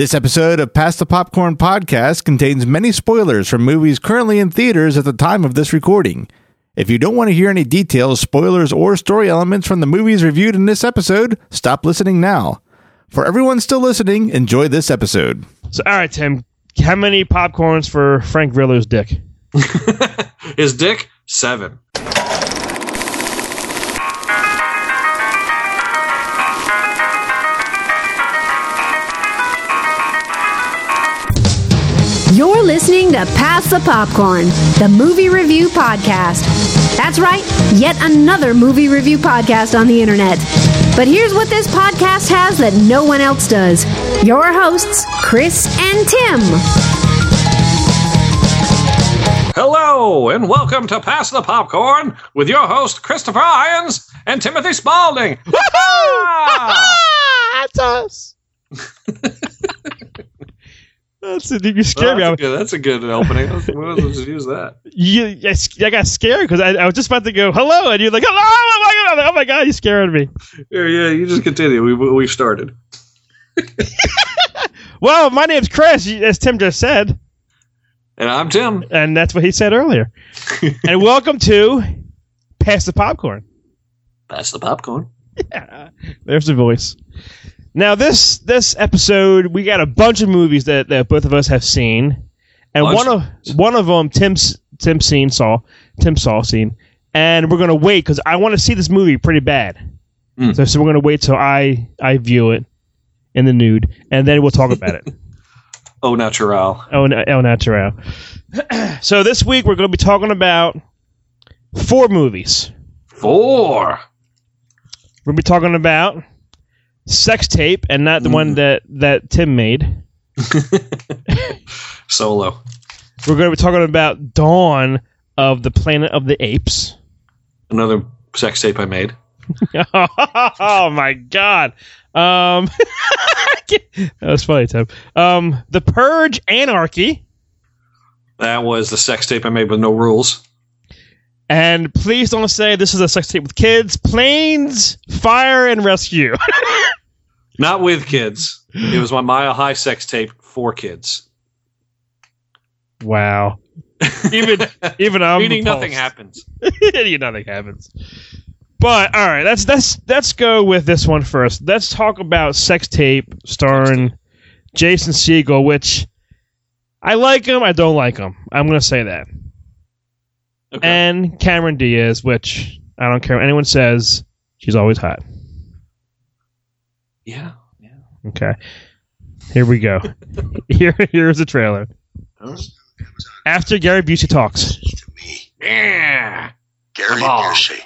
This episode of Pass the Popcorn podcast contains many spoilers from movies currently in theaters at the time of this recording. If you don't want to hear any details, spoilers, or story elements from the movies reviewed in this episode, stop listening now. For everyone still listening, enjoy this episode. So, all right, Tim, how many popcorns for Frank Grillo's dick? His dick, seven. You're listening to Pass the Popcorn, the movie review podcast. That's right, yet another movie review podcast on the internet. But here's what this podcast has that no one else does your hosts, Chris and Tim. Hello, and welcome to Pass the Popcorn with your host, Christopher Irons and Timothy Spalding. Ah! That's us. That's it. You scared me. a good, that's a good opening. Let's, just use that. you, I I got scared because I, I was just about to go hello, and you're like hello. Oh my god! Oh my god! Oh you scared me. Yeah, yeah, you just continue. We, we've started. Well, my name's Chris, as Tim just said, And I'm Tim. and that's what he said earlier. and welcome to Pass the Popcorn. Pass the popcorn. Yeah, There's the voice. Now this this episode we got a bunch of movies that, that both of us have seen, and Bunch one of of one of them Tim's Tim seen saw Tim saw seen, and we're gonna wait because I want to see this movie pretty bad. Mm. So, so we're gonna wait till I I view it in the nude, and then we'll talk about it. Oh, natural. Oh, na- El Natural. so this week we're gonna be talking about four movies. Four. We're gonna be talking about Sex Tape, and not the one that that Tim made. Solo. We're going to be talking about Dawn of the Planet of the Apes. Another sex tape I made. oh my god. Um that was funny, Tim. Um The Purge Anarchy That was the sex tape I made with no rules. and please don't say this is a sex tape with kids. Planes, Fire and Rescue. Not with kids. It was my Mile High sex tape for kids. wow. Even even I'm Meaning nothing happens. Nothing happens. But all right, let's let's let's go with this one first. Let's talk about Sex Tape starring Jason Segel, which I like him, I don't like him. I'm gonna say that. Okay. And Cameron Diaz, which I don't care what anyone says, she's always hot. Yeah. Yeah. Okay. Here we go. Here here's the trailer. After Gary Busey talks. to me, Yeah. Gary Busey.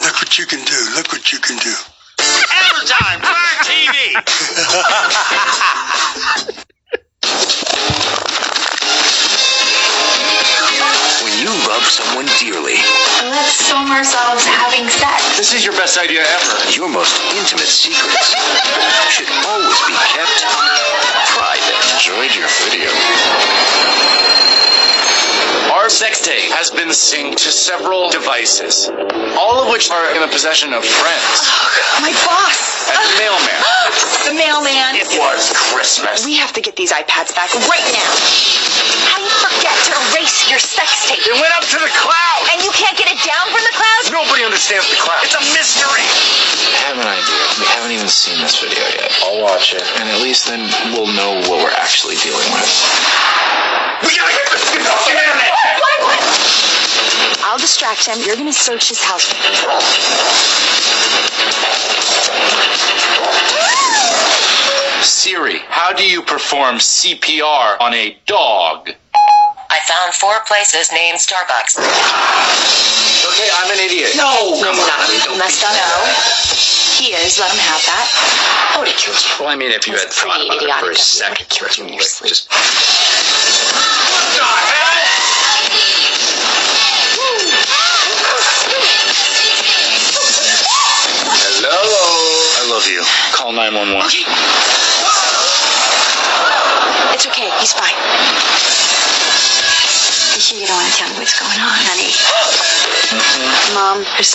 Look what you can do. Look what you can do. Time, Fire TV. Someone dearly, Let's film ourselves having sex. This is your best idea ever. your most intimate secrets should always be kept private. Enjoyed your video. Our sex tape has been synced to several devices, all of which are in the possession of friends. Oh My boss. And the mailman. The mailman. It was Christmas. We have to get these iPads back right now. How do you forget to erase your sex tape? It went up to the cloud. And you can't get it down from the cloud? Nobody understands the cloud. It's a mystery. I have an idea. We haven't even seen this video yet. I'll watch it, and at least then we'll know what we're actually dealing with. We gotta get this thing off the internet. What? What? I'll distract him. You're gonna search his house. Siri, how do you perform CPR on a dog? I found four places named Starbucks. Okay, I'm an idiot. No, come on. I don't Messed up. No. He is. Let him have that. How would he? Well, I mean, if you had thought pretty about it for a idiotic you. second, you in your like, sleep. just.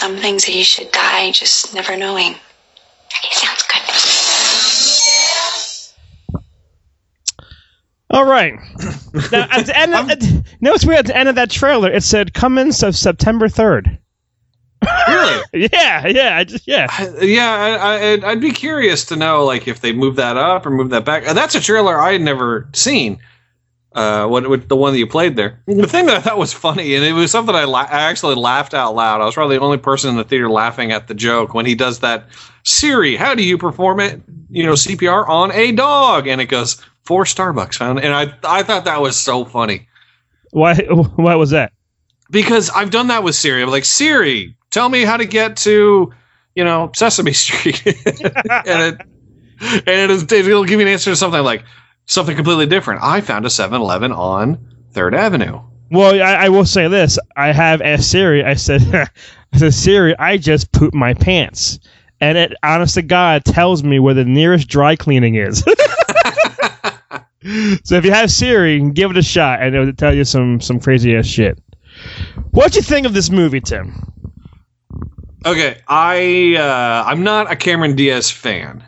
some things that you should die just never knowing. Okay, sounds good. All right. now, at the end of, at, notice we at the end of that trailer, it said Cummins of September 3rd. Really? yeah, yeah, I just, yeah. I, yeah, I, would be curious to know like if they move that up or move that back. Uh, that's a trailer I had never seen. Uh, what, what the one that you played there? The thing that I thought was funny, and it was something I, la- I actually laughed out loud. I was probably the only person in the theater laughing at the joke when he does that. Siri, how do you perform it? You know, CPR on a dog, and it goes four Starbucks found, and I I thought that was so funny Why? Why was that? because I've done that with Siri. I'm like, Siri, tell me how to get to, you know, Sesame Street, and it and it is, it'll give you an answer to something like something completely different. I found a 7-Eleven on Third Avenue. Well, I, I will say this: I have asked Siri. I said, "I said Siri, I just pooped my pants," and it, honest to God, tells me where the nearest dry cleaning is. so if you have Siri, give it a shot, and it'll tell you some some crazy ass shit. What you think of this movie, Tim? Okay, I uh, I'm not a Cameron Diaz fan,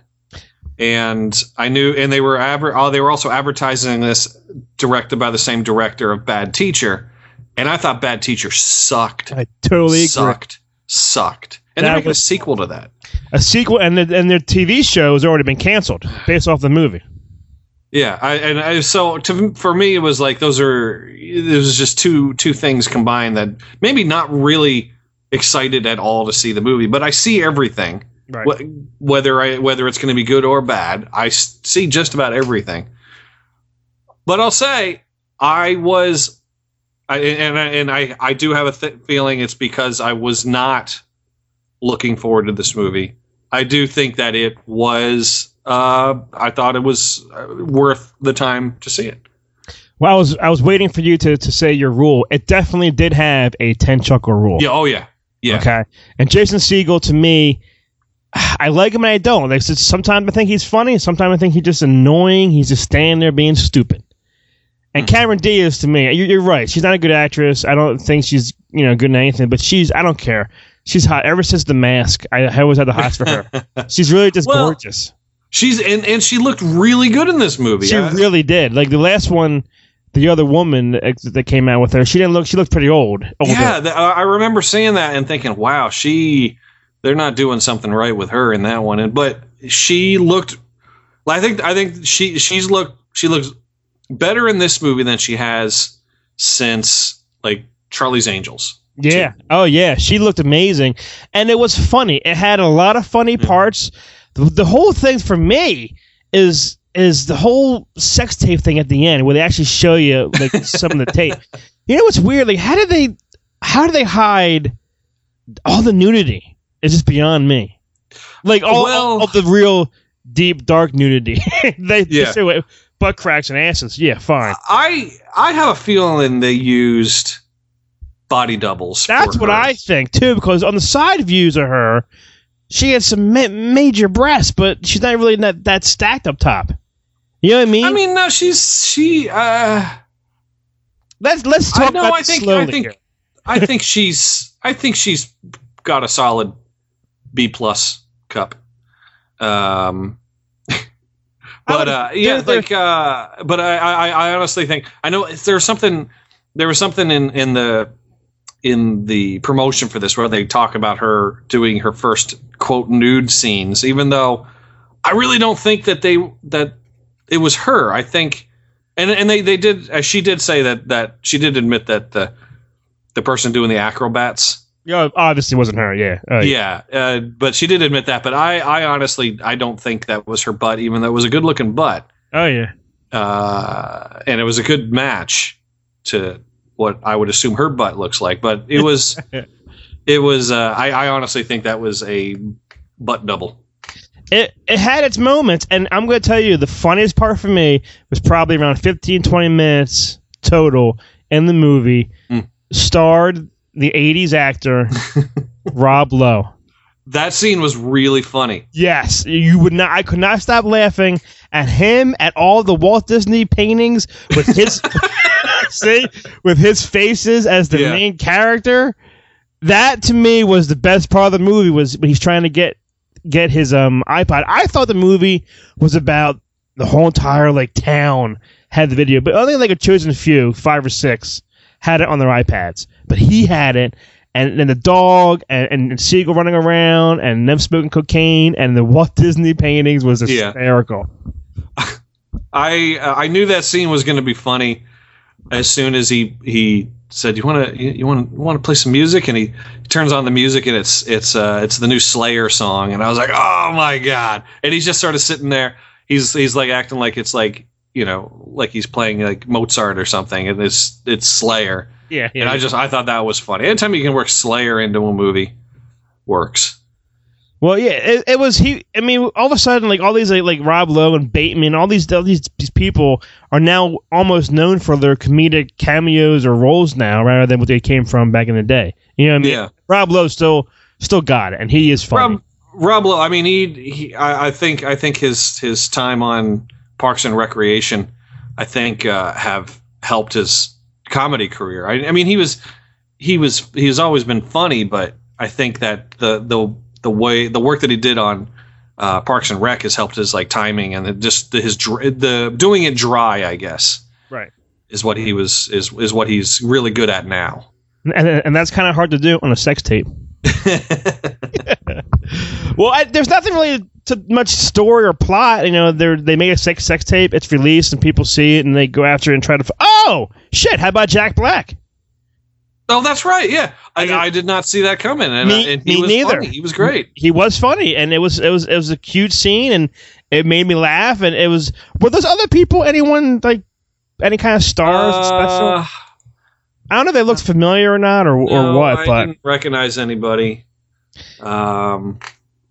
and I knew, and they were adver- oh, they were also advertising this directed by the same director of Bad Teacher, and I thought Bad Teacher sucked, I totally agree. sucked, sucked, and That they're making was- a sequel to that. A sequel, and the, and their TV show has already been canceled based off the movie. Yeah, I, and I, so to, for me, it was like those are it was just two two things combined that maybe not really excited at all to see the movie, but I see everything. Right. Wh- whether I whether it's going to be good or bad, I s- see just about everything. But I'll say I was, I, and I- and I I do have a th- feeling it's because I was not looking forward to this movie. I do think that it was. Uh, I thought it was uh, worth the time to see it. Well, I was I was waiting for you to, to say your rule. It definitely did have a ten chuckle rule. Yeah. Oh yeah. Yeah. Okay. And Jason Segel, to me, I like him and I don't. Like so sometimes I think he's funny. Sometimes I think he's just annoying. He's just standing there being stupid. And hmm. Cameron Diaz, to me, you're, you're right. She's not a good actress. I don't think she's you know good in anything. But she's I don't care. She's hot ever since The Mask. I, I always had the hots for her. she's really just Well, gorgeous. She's and and she looked really good in this movie. She I- really did. Like the last one, the other woman that came out with her, she didn't look. She looked pretty old. older. Yeah, th- I I remember seeing that and thinking, "Wow, she they're not doing something right with her in that one." And but she looked I think I think she she's looked she looks better in this movie than she has since like Charlie's Angels. Yeah. Oh yeah, she looked amazing, and it was funny. It had a lot of funny parts. The, the whole thing for me is is the whole sex tape thing at the end, where they actually show you like some of the tape. You know what's weird? Like, how did they how do they hide all the nudity? It's just beyond me. Like all, all of the real deep dark nudity. they, Yeah. it, butt cracks and asses. Yeah, fine. I I have a feeling they used body doubles. That's what her. I think too, because on the side views of her, she has some ma- major breasts, but she's not really that, that stacked up top. You know what I mean? I mean, no, she's she. uh Let's let's I talk know. about I think. slowly I think. here. I think she's. I think she's got a solid B plus cup. Um. But uh, yeah, like, uh, but I, I, I honestly think I know there's something. There was something in in the in the promotion for this where they talk about her doing her first quote nude scenes, even though I really don't think that they that it was her. I think, and and they they did. Uh, she did say that that she did admit that the the person doing the acrobats. Yeah, obviously wasn't her. Yeah. Oh, yeah, uh, but she did admit that. But I I honestly I don't think that was her butt, even though it was a good looking butt, Oh yeah. uh, and it was a good match to what I would assume her butt looks like. But it was it was. Uh, I I honestly think that was a butt double. It it had its moments, and I'm going to tell you the funniest part for me was probably around 15, 20 minutes total in the movie. Starred the '80s actor Rob Lowe. That scene was really funny. Yes, you would not. I could not stop laughing at him at all the Walt Disney paintings with his see with his faces as the Yeah. main character. That to me was the best part of the movie was when he's trying to get get his um iPod. I thought the movie was about the whole entire like town had the video, but only like a chosen few, five or six, had it on their iPads. But he had it, and then the dog and, and Segel running around, and them smoking cocaine, and the Walt Disney paintings was Yeah. hysterical. I uh, I knew that scene was going to be funny as soon as he he said, "You want to you want to want to play some music?" And he, he turns on the music and it's it's uh it's the new Slayer song, and I was like, "Oh my god!" And he's just sort of sitting there. He's he's like acting like it's like you know like he's playing like Mozart or something, and it's it's Slayer. Yeah, yeah. And I just I thought that was funny. Anytime you can work Slayer into a movie, works. Well, yeah, it, it was he. I mean, all of a sudden, like all these like, like Rob Lowe and Bateman, all these all these these people are now almost known for their comedic cameos or roles now, rather than what they came from back in the day. You know what I mean? Yeah. Rob Lowe still still got it, and he is funny. Rob Rob Lowe. I mean, he, he I, I think I think his his time on Parks and Recreation, I think uh, have helped his comedy career. I, I mean, he was he was he's always been funny, but I think that the the the way the work that he did on uh, Parks and Rec has helped his like timing and just the, his the doing it dry. I guess right. is what he was is is what he's really good at now. and, and that's kind of hard to do on a sex tape. well, I, there's nothing really to much story or plot. You know, they they make a sex sex tape, it's released, and people see it, and they go after it and try to. f- Oh shit! How about Jack Black? Oh, that's right. Yeah, I, I did not see that coming, and, Me- uh, and he was neither. funny. He was great. He was funny, and it was it was it was a cute scene, and it made me laugh, and it was. Were those other people anyone like any kind of stars Uh, special? I don't know if they looked familiar or not, or or what, I but didn't recognize anybody. Um,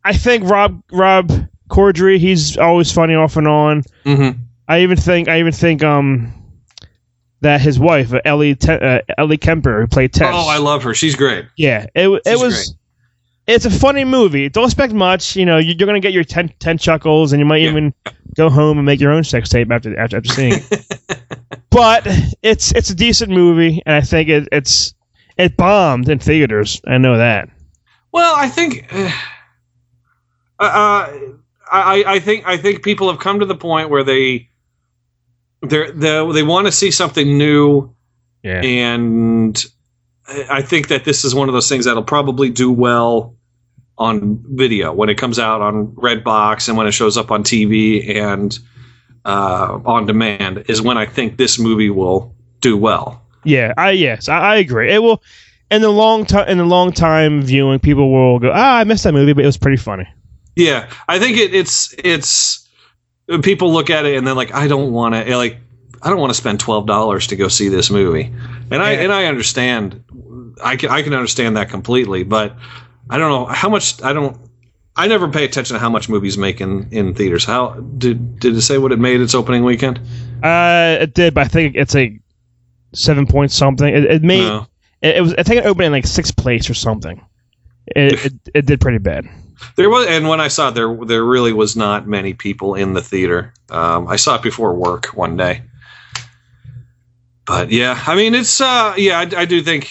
I think Rob Rob Corddry, he's always funny off and on. mhm. I even think I even think um that his wife uh, Ellie Te- uh, Ellie Kemper who played Tess. Oh, I love her. She's great. yeah, it w- it was. great. It's a funny movie. Don't expect much. You know, you- you're gonna get your 10, 10 chuckles, and you might Yeah. even go home and make your own sex tape after after, after seeing. it. but it's it's a decent movie, and I think it, it's it bombed in theaters. I know that. Well, I think. Uh, uh, I I think I think people have come to the point where they they they they want to see something new, Yeah. and I I think that this is one of those things that'll probably do well on video when it comes out on Redbox and when it shows up on TV and uh, on demand is when I think this movie will do well. Yeah, I yes, I, I agree. It will in the long time in the long time viewing, people will go, ah, I missed that movie, but it was pretty funny. Yeah, I think it, it's it's people look at it and they're like, I don't want to like I don't want to spend twelve dollars to go see this movie, and I and I understand, I can I can understand that completely, but I don't know how much I don't. I never pay attention to how much movies make in, in theaters. How did did it say what it made its opening weekend? Uh, it did, but I think it's a seven point something. It, it made No. it, it was. I think it opened in like sixth place or something. It, it it did pretty bad. There was, and when I saw it, there, there really was not many people in the theater. Um, I saw it before work one day, but yeah, I mean, it's, uh, yeah, I, I do think,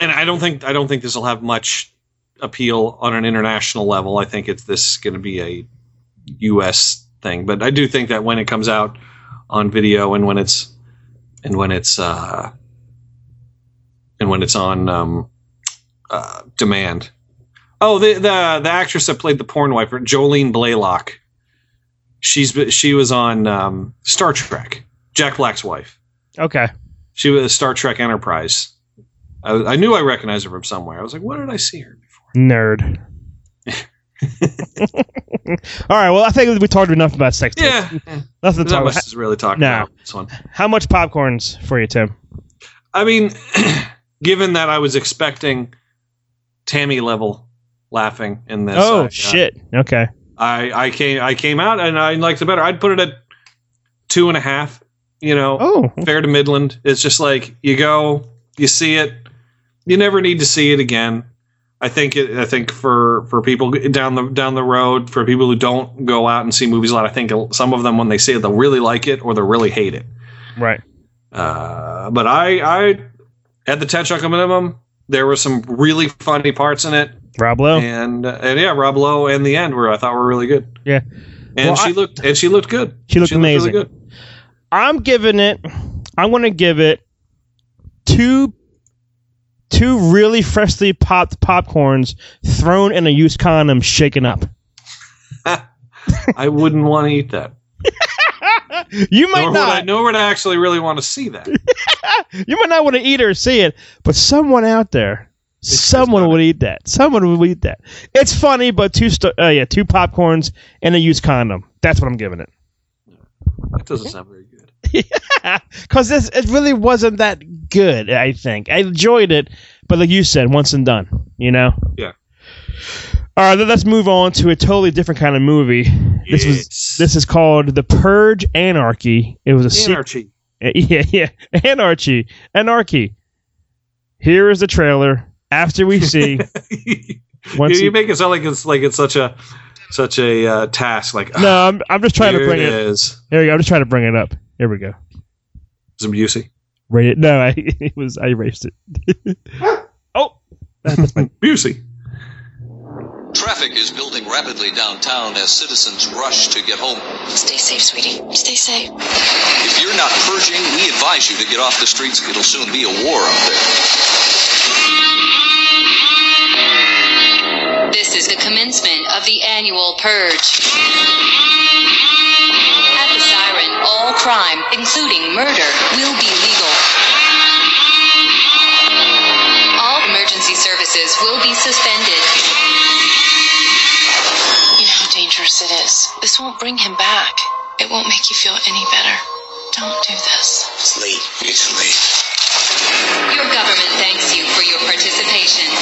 and I don't think, I don't think this will have much appeal on an international level. I think it's this going to be a U.S. thing, but I do think that when it comes out on video and when it's, and when it's, uh, and when it's on um, uh, demand, Oh, the the the actress that played the porn wife, Jolene Blalock. She's she was on um, Star Trek, Jack Black's wife. Okay. She was Star Trek Enterprise. I, I knew I recognized her from somewhere. I was like, where did I see her? Before? Nerd. All right. Well, I think we talked enough about sex. tapes. Yeah, Nothing to not talk much about. to really talk No. about this one. How much popcorns for you, Tim? I mean, given that I was expecting Tammy level laughing in this. oh I- uh, shit. Okay. I I came I came out and I liked it better. I'd put it at two and a half. You know, Oh. fair to Midland. It's just like you go, you see it, you never need to see it again. I think it, I think for for people down the down the road, for people who don't go out and see movies a lot, I think some of them when they see it, they'll really like it or they'll really hate it. Right. Uh, but I I at the ten chuckle minimum, there were some really funny parts in it, Rob Lowe. and uh, and yeah, Rob Lowe and the end where I thought were really good. Yeah. and Well, she I- looked and she looked good. She looked amazing. really good. I'm giving it. I'm to give it two two really freshly popped popcorns thrown in a used condom, shaken up. I wouldn't want to eat that. You might Nor would, I, not. nor would I actually really want to see that. You might not want to eat or see it, but someone out there, someone would eat that. Someone would eat that. It's funny, but two sto- uh, yeah, two popcorns and a used condom. That's what I'm giving it. That doesn't sound very good. Because this it really wasn't that good. I think I enjoyed it, but like you said, once and done. You know. Yeah. All right, let's move on to a totally different kind of movie. This was this is called The Purge Anarchy. It was a sequel. Anarchy. Yeah, yeah. Anarchy. Anarchy. Here is the trailer. After we see once you, you make it sound like it's like it's such a such a uh, task. Like No, I'm, I'm just trying to bring it it. is. Here we go. I'm just trying to bring it up. Here we go. Some Busey. Rate it. No, I it was I erased it. oh, that's my Busey. Traffic is building rapidly downtown as citizens rush to get home. Stay safe, sweetie. Stay safe. If you're not purging, we advise you to get off the streets. It'll soon be a war up there. This is the commencement of the annual purge. At the siren, all crime, including murder, will be legal. All emergency services will be suspended. You know how dangerous it is. This won't bring him back. It won't make you feel any better. Don't do this. It's late. It's late. Your government thanks you for your participation.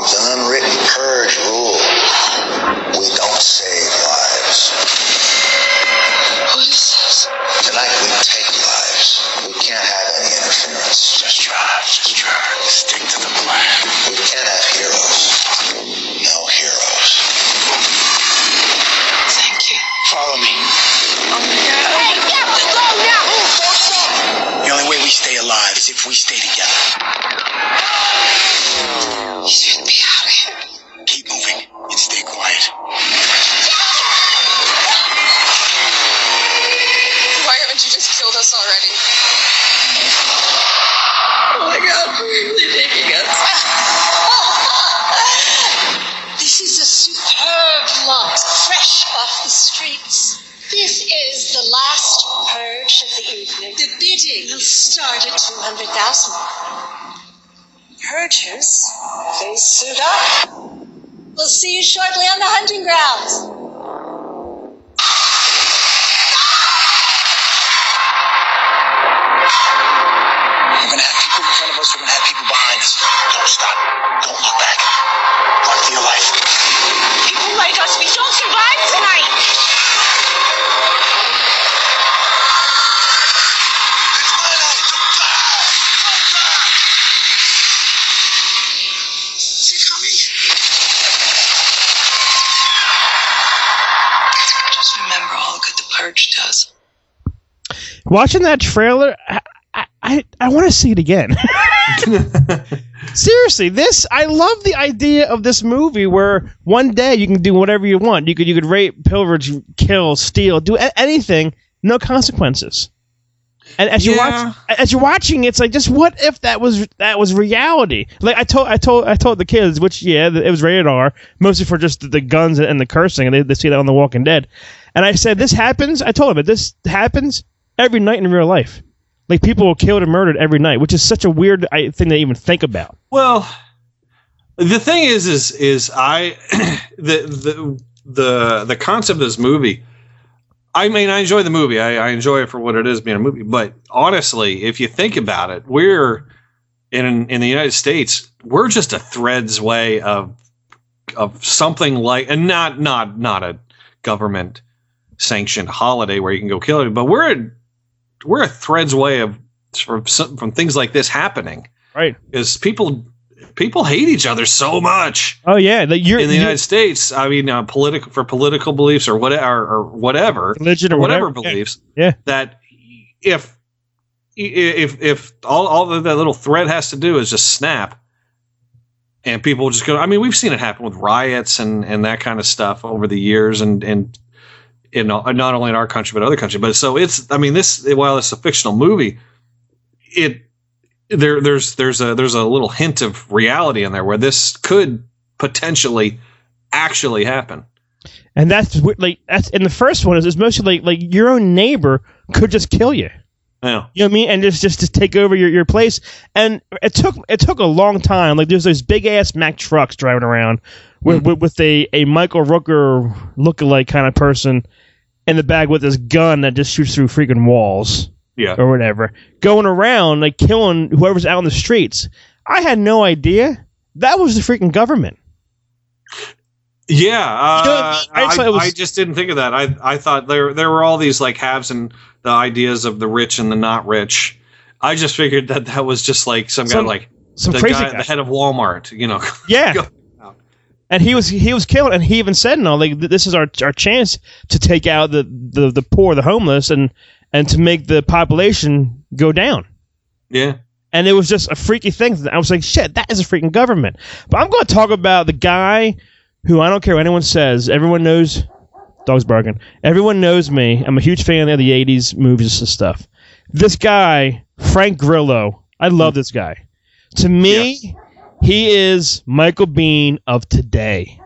It's an unwritten purge rule. We don't save lives. What is this? Tonight we take lives. We can't have any interference. Just drive, just drive. Stick to the plan. We can't have heroes. No heroes. Thank you. Follow me. Hey, yeah, go now! The only way we stay alive is if we stay together. Keep moving and stay quiet. Why haven't you just killed us already? Is the last purge of the evening. The bidding will start at 200,000. Purgers, they suit up. We'll see you shortly on the hunting grounds. We're gonna have people in front of us. We're gonna have people behind us. Don't stop. Don't look back. Run for your life. People like us, we don't survive tonight! Watching that trailer. I I, I, want to see it again. Seriously, this I love the idea of this movie where one day you can do whatever you want. You could you could rape, pillage, kill, steal, do a- anything, no consequences. And as you Yeah. watch, as you're watching, it's like just what if that was that was reality? Like I told I told I told the kids, which yeah, it was rated R, mostly for just the, the guns and the cursing, and they, they see that on The Walking Dead. And I said, this happens. I told them, this happens every night in real life. Like people are killed and murdered every night, which is such a weird I, thing to even think about. Well, the thing is, is is I the the the the concept of this movie. I mean, I enjoy the movie. I, I enjoy it for what it is, being a movie. But honestly, if you think about it, we're in in the United States. We're just a threads way of of something like, and not not not a government sanctioned holiday where you can go kill it, but we're we're a threads way of from from things like this happening Right. is people people hate each other so much Oh yeah, you're in the United States. I mean, uh, political for political beliefs or whatever or whatever, religion or whatever, whatever, Yeah. beliefs. Yeah. That if if if all all that that little thread has to do is just snap, and people just go. I mean, we've seen it happen with riots and and that kind of stuff over the years, and and in uh, not only in our country but other countries. But so it's. I mean, this while it's a fictional movie, it there there's there's a there's a little hint of reality in there where this could potentially actually happen. And that's like that's in the first one is it's mostly like like your own neighbor could just kill you. Yeah. You know what I mean? And just just to take over your, your place. And it took it took a long time. Like there's those big ass Mack trucks driving around with mm-hmm. with, with a, a Michael Rooker lookalike kind of person in the bag with his gun that just shoots through freaking walls Yeah. or whatever, going around like killing whoever's out in the streets. I had no idea that was the freaking government. Yeah, uh, You know I mean? I I, just was- I just didn't think of that. I I thought there there were all these like haves and the ideas of the rich and the not rich. I just figured that that was just like some, Some- guy like some the crazy guy, guy. the head of Walmart. You know, Yeah. And he was he was killing, and he even said, "No, like this is our our chance to take out the, the the poor, the homeless, and and to make the population go down." yeah, And it was just a freaky thing. I was like, "Shit, that is a freaking government." But I'm going to talk about the guy who I don't care what anyone says. Everyone knows. Dogs barking. Everyone knows me. I'm a huge fan of the '80s movies and stuff. This guy, Frank Grillo, I love hmm. this guy. To me, he is Michael Biehn of today.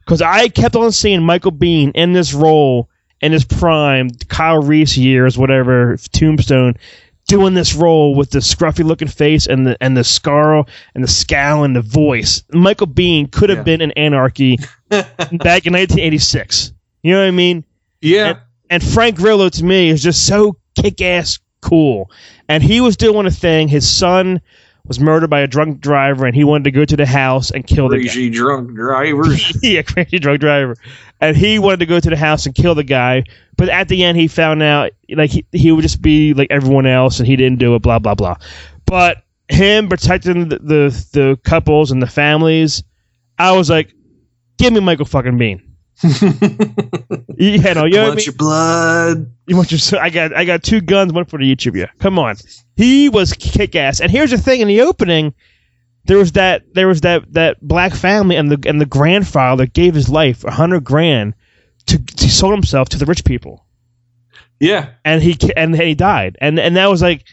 Because I kept on seeing Michael Biehn in this role in his prime, Kyle Reese years, whatever, Tombstone, doing this role with the scruffy looking face and the and the scar and the scowl and the voice. Michael Biehn could have been in Anarchy back in 1986. You know what I mean? yeah. And, and Frank Grillo to me is just so kick ass cool. And he was doing a thing. His son was murdered by a drunk driver, and he wanted to go to the house and kill the guy. Crazy drunk drivers. yeah, crazy drunk driver. And he wanted to go to the house and kill the guy, but at the end he found out like he, he would just be like everyone else, and he didn't do it. Blah blah blah. But him protecting the the, the couples and the families, I was like, give me Michael fucking Biehn. Yeah, no, you know I Want mean? your blood? You want your? I got I got two guns, one for each of you. Come on, he was kick ass. And here's the thing: in the opening, there was that there was that that black family, and the and the grandfather gave his life a hundred grand to he sold himself to the rich people, Yeah, and he ki- and he died, and and that was like.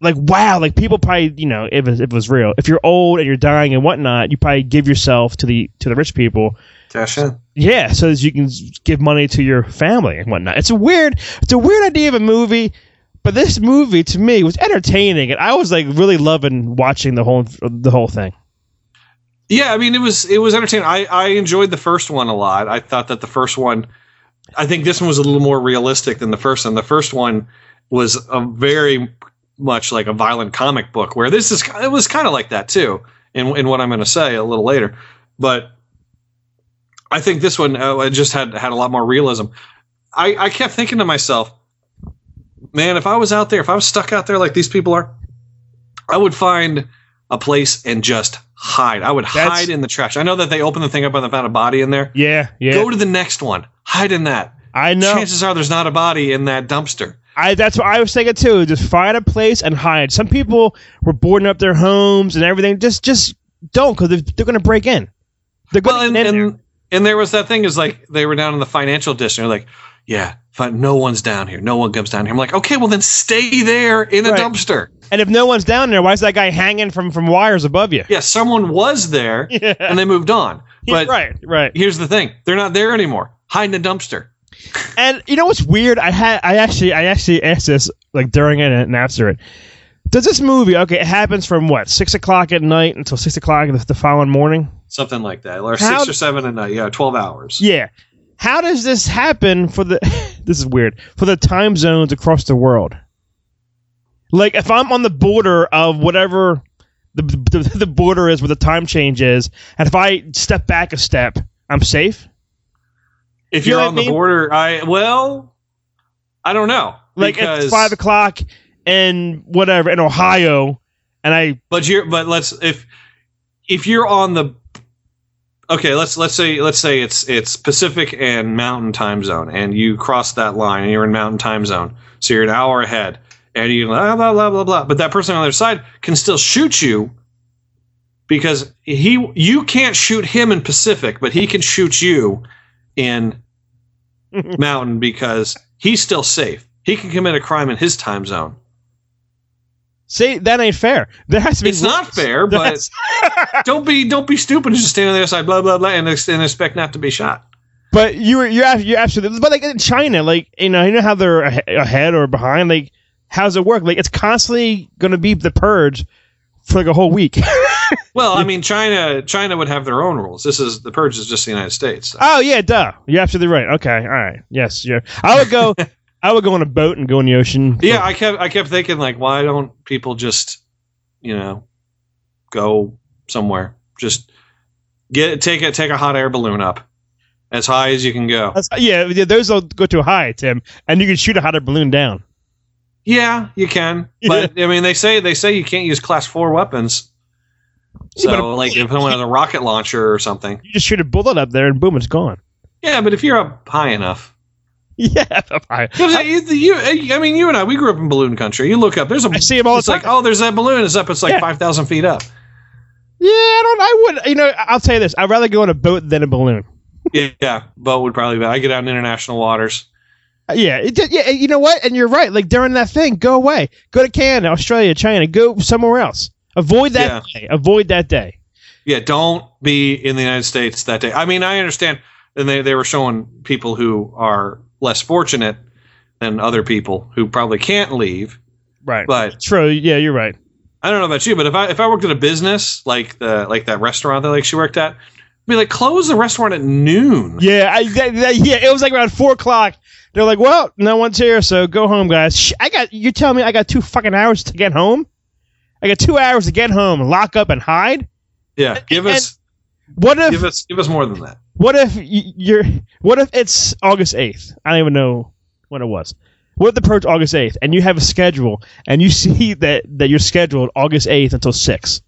Like wow, like people probably you know if it, if it was real, if you're old and you're dying and whatnot, you probably give yourself to the to the rich people, cash in. yeah, so that you can give money to your family and whatnot. It's a weird, it's a weird idea of a movie, but this movie to me was entertaining, and I was like really loving watching the whole the whole thing. Yeah, I mean it was it was entertaining. I I enjoyed the first one a lot. I thought that the first one, I think this one was a little more realistic than the first one. The first one was a very much like a violent comic book, where this is it was kind of like that too. In in what I'm going to say a little later, but I think this one uh, just had had a lot more realism. I I kept thinking to myself, man, if I was out there, if I was stuck out there like these people are, I would find a place and just hide. I would That's- hide in the trash. I know that they opened the thing up and they found a body in there. Yeah, yeah. Go to the next one. Hide in that. I know. Chances are there's not a body in that dumpster. I that's what I was thinking too. Just find a place and hide. Some people were boarding up their homes and everything. Just just don't because they're, they're going to break in. They're going Well, to and, get in there. and and there was that thing is like they were down in the financial district. They're like, yeah, no one's down here. No one comes down here. I'm like, okay, well then stay there in a Right. dumpster. And if no one's down there, why is that guy hanging from from wires above you? Yeah, someone was there Yeah. and they moved on. But right, right. here's the thing: they're not there anymore. Hide in a dumpster. And you know what's weird? I had I actually I actually asked this like during it and after it. Does this movie okay? It happens from what six o'clock at night until six o'clock the, the following morning. Something like that. Or How- six or seven a night. Yeah, twelve hours. Yeah. How does this happen for the? this is weird for the time zones across the world. Like if I'm on the border of whatever the the, the border is where the time change is, and if I step back a step, I'm safe. If You you're on I the border, I well, I don't know. Like because, it's five o'clock in whatever in Ohio, and I But you're but let's if if you're on the okay, let's let's say let's say it's it's Pacific and Mountain time zone, and you cross that line and you're in Mountain time zone, so you're an hour ahead, and you blah blah blah blah blah. But that person on the other side can still shoot you because he you can't shoot him in Pacific, but he can shoot you in Mountain because he's still safe. He can commit a crime in his time zone. See, that ain't fair. There has to be. It's not fair, but don't be don't be stupid and just stand on the other side, blah blah blah, and, and expect not to be shot. But you were you're you're absolutely. But like in China, like you know, you know how they're ahead or behind. Like, how's it work? Like, it's constantly going to be the purge for like a whole week. Well, I mean, China China would have their own rules. This is the purge is just the United States. so. oh yeah, duh. You're absolutely right. Okay, all right. Yes, yeah. I would go. I would go on a boat and go in the ocean. Yeah, I kept I kept thinking like, why don't people just, you know, go somewhere? Just get take a take a hot air balloon up as high as you can go. That's- yeah, yeah, those will go too high, Tim, and you can shoot a hot air balloon down. Yeah, you can, but I mean, they say they say you can't use class four weapons. So, Yeah, like, if someone has a rocket launcher or something, You just shoot a bullet up there, and boom, it's gone. yeah. But if you're up high enough, Yeah, I, 'Cause you, you- I mean, you and I, we grew up in balloon country. You look up, there's a. I see 'em all It's like, oh, there's that balloon. It's up. It's like Yeah. five thousand feet up. yeah, I don't. I would. You know, I'll tell you this. I'd rather go on a boat than a balloon. Yeah, yeah. Boat would probably be. I get out in international waters. Uh, Yeah, it did, yeah. You know what? And you're right. Like during that thing, go away. Go to Canada, Australia, China. Go somewhere else. Avoid that day. Avoid that day. Yeah, don't be in the United States that day. I mean, I understand, and they they were showing people who are less fortunate than other people who probably can't leave. Right. But True. Yeah, you're right. I don't know about you, but if I if I worked at a business like the like that restaurant that like she worked at, I'd be like, close the restaurant at noon. Yeah, I, that, that- yeah. It was like around four o'clock. They're like, "Well, no one's here, so go home, guys." Sh- I got. You tell me I got two fucking hours to get home. I got two hours to get home, lock up, and hide. Yeah, give us What if? give us give us more than that. What if you're? What if it's August eighth? I don't even know when it was. What if the purge August eighth, and you have a schedule, and you see that that you're scheduled August eighth until six?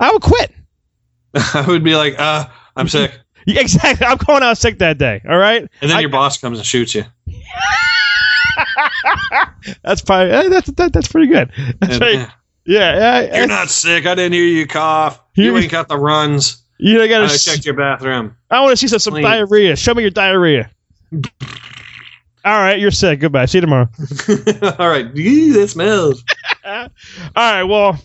I would quit. I would be like, uh, I'm sick, Yeah, exactly. I'm going out sick that day. All right. and then I- your boss comes and shoots you. That's probably eh, that's that, that's pretty good. That's And, right. Yeah, yeah. You're not sick. I didn't hear you cough. You You- ain't got the runs. You know, I I gotta. s- checked your bathroom. I want to see some, some diarrhea. Show me your diarrhea. All right, you're sick. Goodbye. See you tomorrow. All right, Ew, that smells. All right. Well,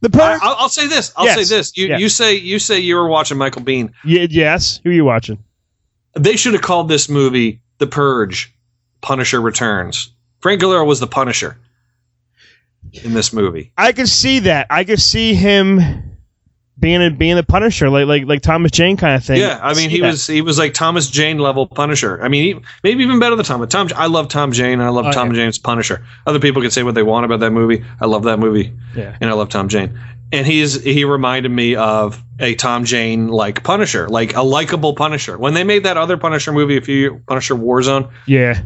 the I, purge. I'll, I'll say this. I'll Yes. say this. You you say you say you were watching Michael Biehn. Y- yes. Who are you watching? They should have called this movie The Purge. Punisher Returns. Frank Grillo was the Punisher in this movie. I could see that. I could see him being a, being the Punisher, like like like Thomas Jane kind of thing. Yeah, I mean he that. was he was like Thomas Jane level Punisher. I mean he, maybe even better than Tom. But Tom, I love Tom Jane. and I love Oh, Tom yeah. Jane's Punisher. Other people can say what they want about that movie. I love that movie. Yeah. and I love Tom Jane. And he's he reminded me of a Tom Jane like Punisher, like a likable Punisher. When they made that other Punisher movie, a few year, Punisher Warzone, Yeah.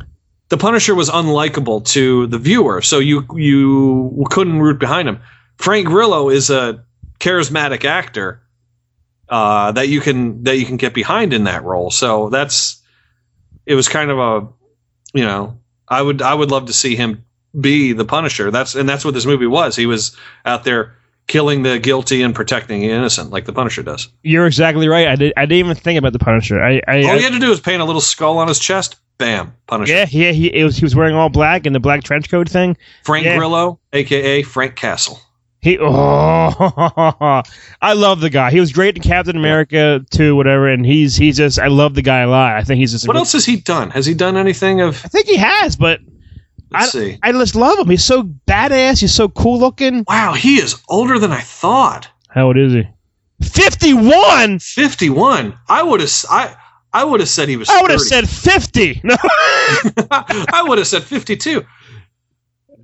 the Punisher was unlikable to the viewer, so you you couldn't root behind him. Frank Grillo is a charismatic actor uh, that you can that you can get behind in that role. So that's it was kind of a you know I would I would love to see him be the Punisher. That's and that's what this movie was. He was out there killing the guilty and protecting the innocent, like the Punisher does. You're exactly right. I did. I didn't even think about the Punisher. I. I, All I he had to do was paint a little skull on his chest. Bam, Punisher. yeah. Yeah. He it was. He was wearing all black and the black trench coat thing. Frank Yeah. Grillo, aka Frank Castle. He. Oh, I love the guy. He was great in Captain America too. Whatever. And he's he's just. I love the guy a lot. I think he's just. What else has he done? Has he done anything of? I think he has, but I, Let's see. I just love him. He's so badass. He's so cool looking. Wow, he is older than I thought. How old is he? Fifty-one. Fifty-one. I would have. I. I would have said he was. I would have said fifty. No. I would have said fifty-two.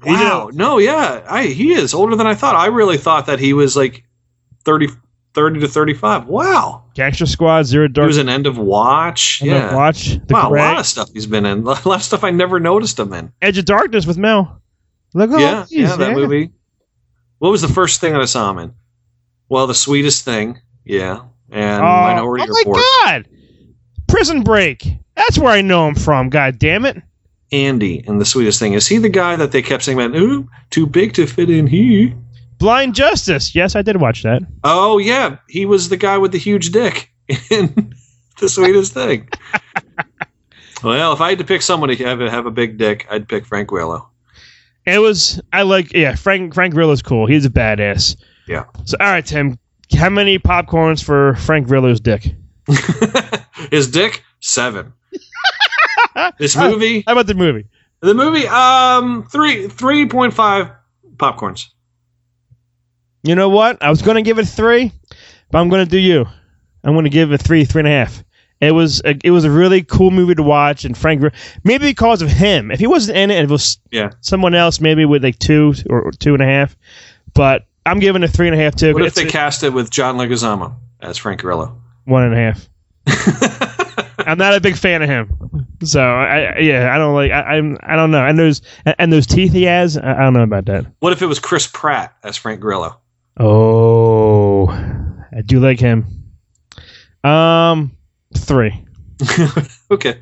You Wow. No. Yeah. I. He is older than I thought. I really thought that he was like 30, 30 to thirty-five. Wow. Gangster Squad, Zero He was an End of Watch. End of Yeah. Watch. The wow. A lot of stuff he's been in. A lot of stuff I never noticed him in. Edge of Darkness with Mel. Look oh, at yeah. all these, yeah. That movie. What was the first thing that I saw him in? Well, the sweetest thing. Yeah. And Oh, Minority oh my Report. God! Prison Break. That's where I know him from. God damn it! Andy and the sweetest thing. Is he the guy that they kept saying about, ooh, too big to fit in here? Blind Justice. Yes, I did watch that. Oh yeah, he was the guy with the huge dick in the sweetest thing. well, if I had to pick someone to have a, have a big dick, I'd pick Frank Grillo. It was I like yeah Frank Frank Grillo's cool. He's a badass. Yeah. So all right, Tim, how many popcorns for Frank Grillo's dick? His dick seven. this movie. How about the movie? The movie, um, three three point five popcorns. You know what? I was going to give it three, but I'm going to do you. I'm going to give it three, three and a half. It was a, it was a really cool movie to watch, and Frank maybe because of him. If he wasn't in it, it was Yeah. someone else, maybe with like two or, or two and a half. But I'm giving it three and a half too. What if they a- cast it with John Leguizamo as Frank Grillo? one and a half? I'm not a big fan of him, so I, yeah I don't like I, I'm I don't know and those and those teeth he has I, I don't know about that. What if it was Chris Pratt as Frank Grillo? Oh, I do like him. Um, three. Okay.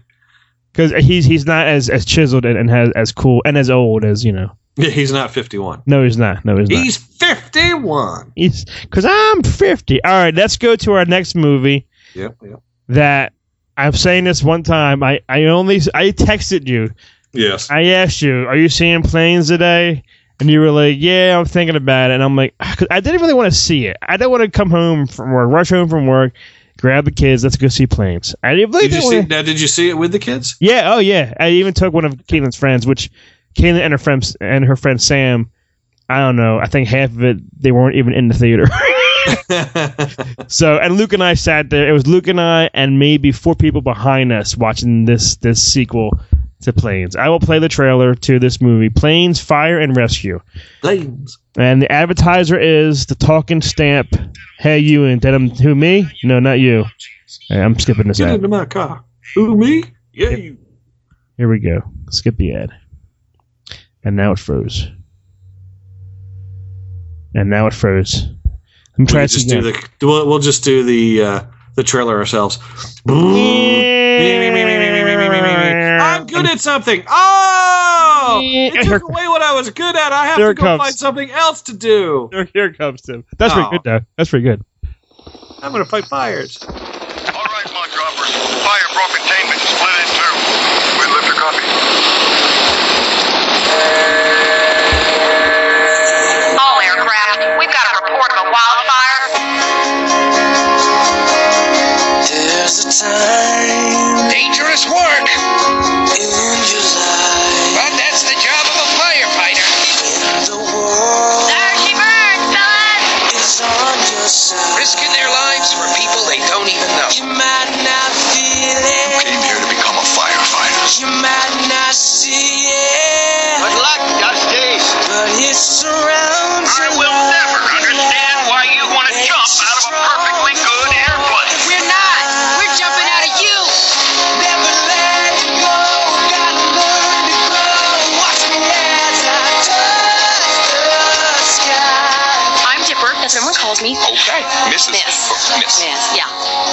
because he's he's not as as chiseled and, and has as cool and as old as you know. Yeah, he's not 51. No, he's not. No, he's not. He's 51. He's because I'm 50. All right, let's go to our next movie. Yep, yep. That I'm saying this one time. I I only I texted you. Yes. I asked you, "Are you seeing planes today?" And you were like, "Yeah, I'm thinking about it." And I'm like, ah, 'cause I didn't really want to see it. I didn't want to come home from work, rush home from work, grab the kids, let's go see planes. I didn't really Did you see? Now, did you see it with the kids? Yeah, oh yeah. I even took one of Caitlin's friends, which Caitlin and her friends and her friend Sam. I don't know. I think half of it they weren't even in the theater. so and Luke and I sat there. It was Luke and I and maybe four people behind us watching this this sequel to Planes. I will play the trailer to this movie, Planes, Fire and Rescue. Planes. And the advertiser is the talking stamp. Hey, you and then I'm who me? No, not you. Hey, I'm skipping this Get ad. into my car. Who, me? Yeah, you. Here we go. Skip the ad. And now it froze. And now it froze. Let me We try can this just again. do the. We'll, we'll just do the uh, the trailer ourselves. I'm good at something. Oh, it took away what I was good at. I have There to go comes. find something else to do. Here, here comes, Tim. That's pretty Oh. good, though. That's pretty good. I'm gonna fight fires. There's a time Dangerous work. in July But that's the job of a firefighter. when the world There she burns, fellas. is on your side. Risking their lives for people they don't even know. You might not feel it. You Came here to become a firefighter. You might not see it. Good luck, Dusty. But it surrounds I you Mrs. Miss. Oh, Miss. Miss, yeah.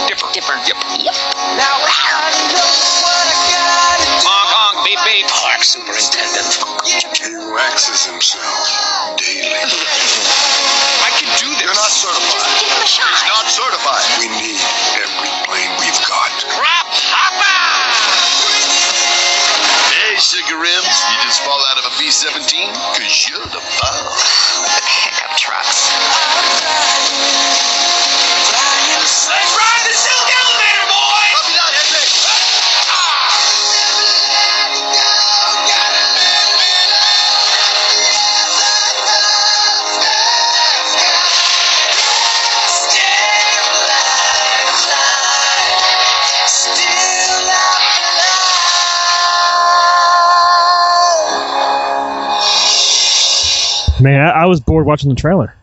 Dipper. Dipper. Yep. Yep. Now I know what I gotta. Honk, honk, beep, beep. Park superintendent. He waxes himself daily. I can do this. You're not certified. Give him a shot. He's not certified. We need every plane we've got. Crop hopper! Hey, sugar rims. You just fall out of a B-17? Cause you're the bomb. Pickup trucks. Man, I, I was bored watching the trailer.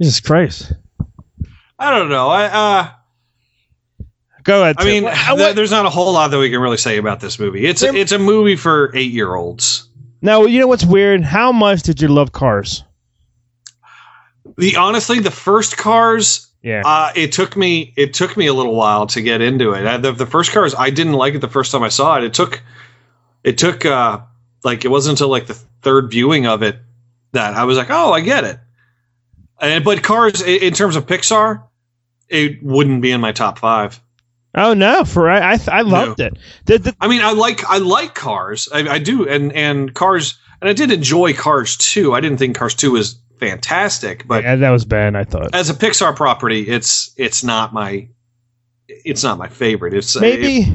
Jesus Christ. I don't know. I uh, Go ahead. I Tim. mean, What- th- there's not a whole lot that we can really say about this movie. It's a, it's a movie for eight year olds. now, you know what's weird? How much did you love Cars? The honestly, the first Cars, Yeah. uh, it took me it took me a little while to get into it. Uh, the, the first Cars, I didn't like it the first time I saw it. It took it took uh, like it wasn't until like the third viewing of it that I was like, oh, I get it. And, but Cars, in terms of Pixar, it wouldn't be in my top five. Oh no, for I I, I loved it. The, the, I mean, I like I like Cars, I, I do, and and Cars, and I did enjoy Cars two. I didn't think Cars two was fantastic, but yeah, that was bad. I thought as a Pixar property, it's it's not my it's not my favorite. It's uh, maybe it-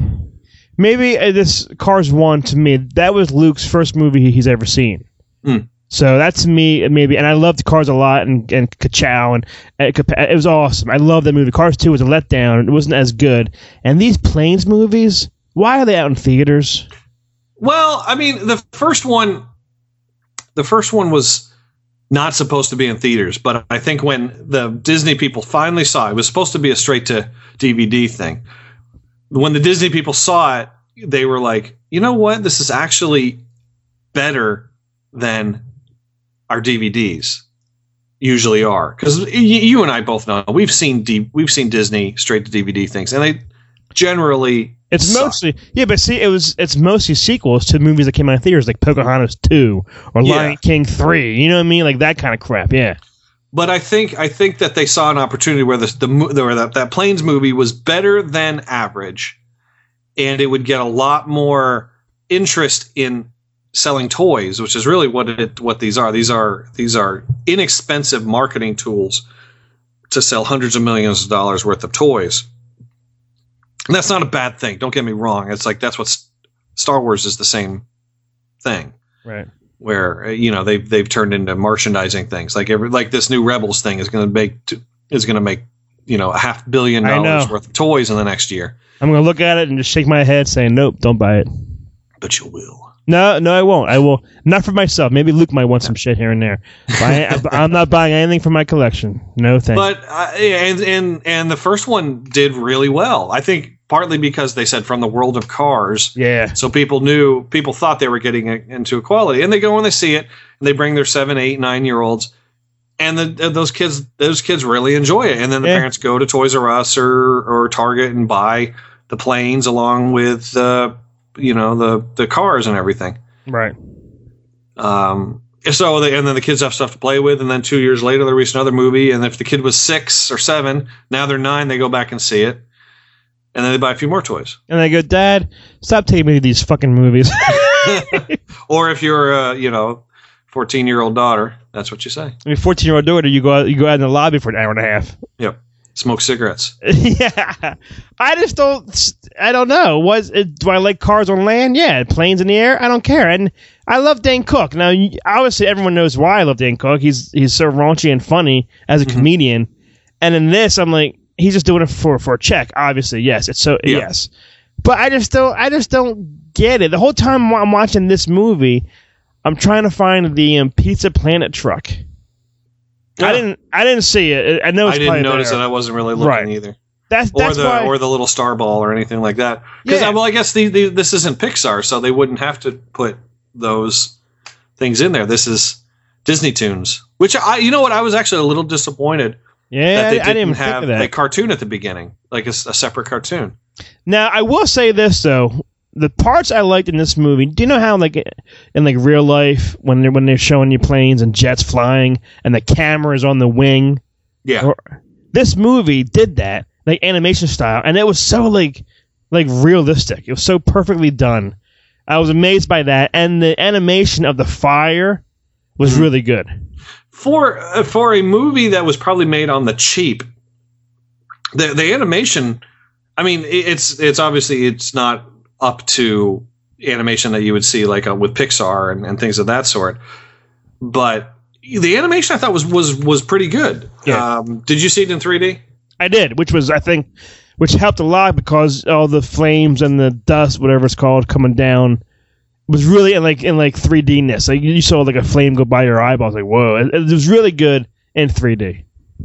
maybe uh, this Cars one to me that was Luke's first movie he's ever seen. Hmm. So that's me maybe, and I loved Cars a lot, and and Kachow, and uh, Kap- it was awesome. I love that movie. Cars two was a letdown; it wasn't as good. And these planes movies, why are they out in theaters? Well, I mean, the first one, the first one was not supposed to be in theaters, but I think when the Disney people finally saw it, it was supposed to be a straight to DVD thing. When the Disney people saw it, they were like, you know what? This is actually better than our DVDs usually are. Because you and I both know we've seen D- we've seen Disney straight to DVD things, and they generally It's suck. mostly yeah, but see, it was it's mostly sequels to movies that came out in theaters, like Pocahontas two or Yeah. Lion King three. You know what I mean? Like that kind of crap. Yeah. but I think I think that they saw an opportunity where the the where that that planes movie was better than average, and it would get a lot more interest in selling toys, which is really what it what these are. These are these are inexpensive marketing tools to sell hundreds of millions of dollars worth of toys. And that's not a bad thing. Don't get me wrong. It's like that's what S- Star Wars is the same thing Right. where uh, you know they've they've turned into merchandising things like every like this new rebels thing is going to make t- is going to make you know a half billion dollars worth of toys in the next year I'm gonna look at it and just shake my head, saying, "Nope, don't buy it." but you will No, no, I won't. I will not for myself. Maybe Luke might want some shit here and there. But I, I'm not buying anything for my collection. No thanks. but uh, and and and the first one did really well i think partly because they said from the world of cars yeah. so people knew people thought they were getting into equality and they go and they see it and they bring their seven eight nine year olds and the, those kids those kids really enjoy it and then the Yeah. parents go to toys r us or or target and buy the planes along with uh, you know the the cars and everything Right. um, so they, and then the kids have stuff to play with, and then two years later they release another movie, and if the kid was six or seven, now they're nine, they go back and see it, and then they buy a few more toys. And they go, Dad, stop taking me to these fucking movies. Or if you're uh, you know, fourteen year old daughter, that's what you say. I mean, 14 year old daughter, you go out, you go out in the lobby for an hour and a half. Yep, smoke cigarettes. yeah, I just don't. I don't know. Was it, do I like cars on land? Yeah, planes in the air. I don't care. And I love Dane Cook. Now, obviously, everyone knows why I love Dane Cook. He's he's so raunchy and funny as a comedian. And in this, I'm like, he's just doing it for for a check. Obviously, yes. It's so Yeah. yes. But I just don't. I just don't get it. The whole time I'm watching this movie, I'm trying to find the um, Pizza Planet truck. I didn't. I didn't see it. I know it's I didn't notice there. it. I wasn't really looking Right. either. That's Or the why. or the little star ball or anything like that. Because Yeah. Uh, well, I guess the, the, this isn't Pixar, so they wouldn't have to put those things in there. This is Disney Tunes, which I, you know what, I was actually a little disappointed yeah, that they I, I didn't, didn't even have think of that. a cartoon at the beginning, like a separate cartoon. Now I will say this though, the parts I liked in this movie. Do you know how like in like real life when they're when they're showing you planes and jets flying and the camera is on the wing? Yeah, Or, this movie did that like animation style, and it was so like like realistic. It was so perfectly done. I was amazed by that, and the animation of the fire was Mm-hmm. really good. for uh, for a movie that was probably made on the cheap, the the animation. I mean, it's it's obviously it's not up to animation that you would see like uh, with Pixar and, and things of that sort, but the animation I thought was was was pretty good. Yeah. Um, did you see it in 3D? I did, which was I think, which helped a lot because all the flames and the dust, whatever it's called, coming down, was really in like in like 3D-ness. Like you saw like a flame go by your eyeballs, like whoa! It, it was really good in 3D.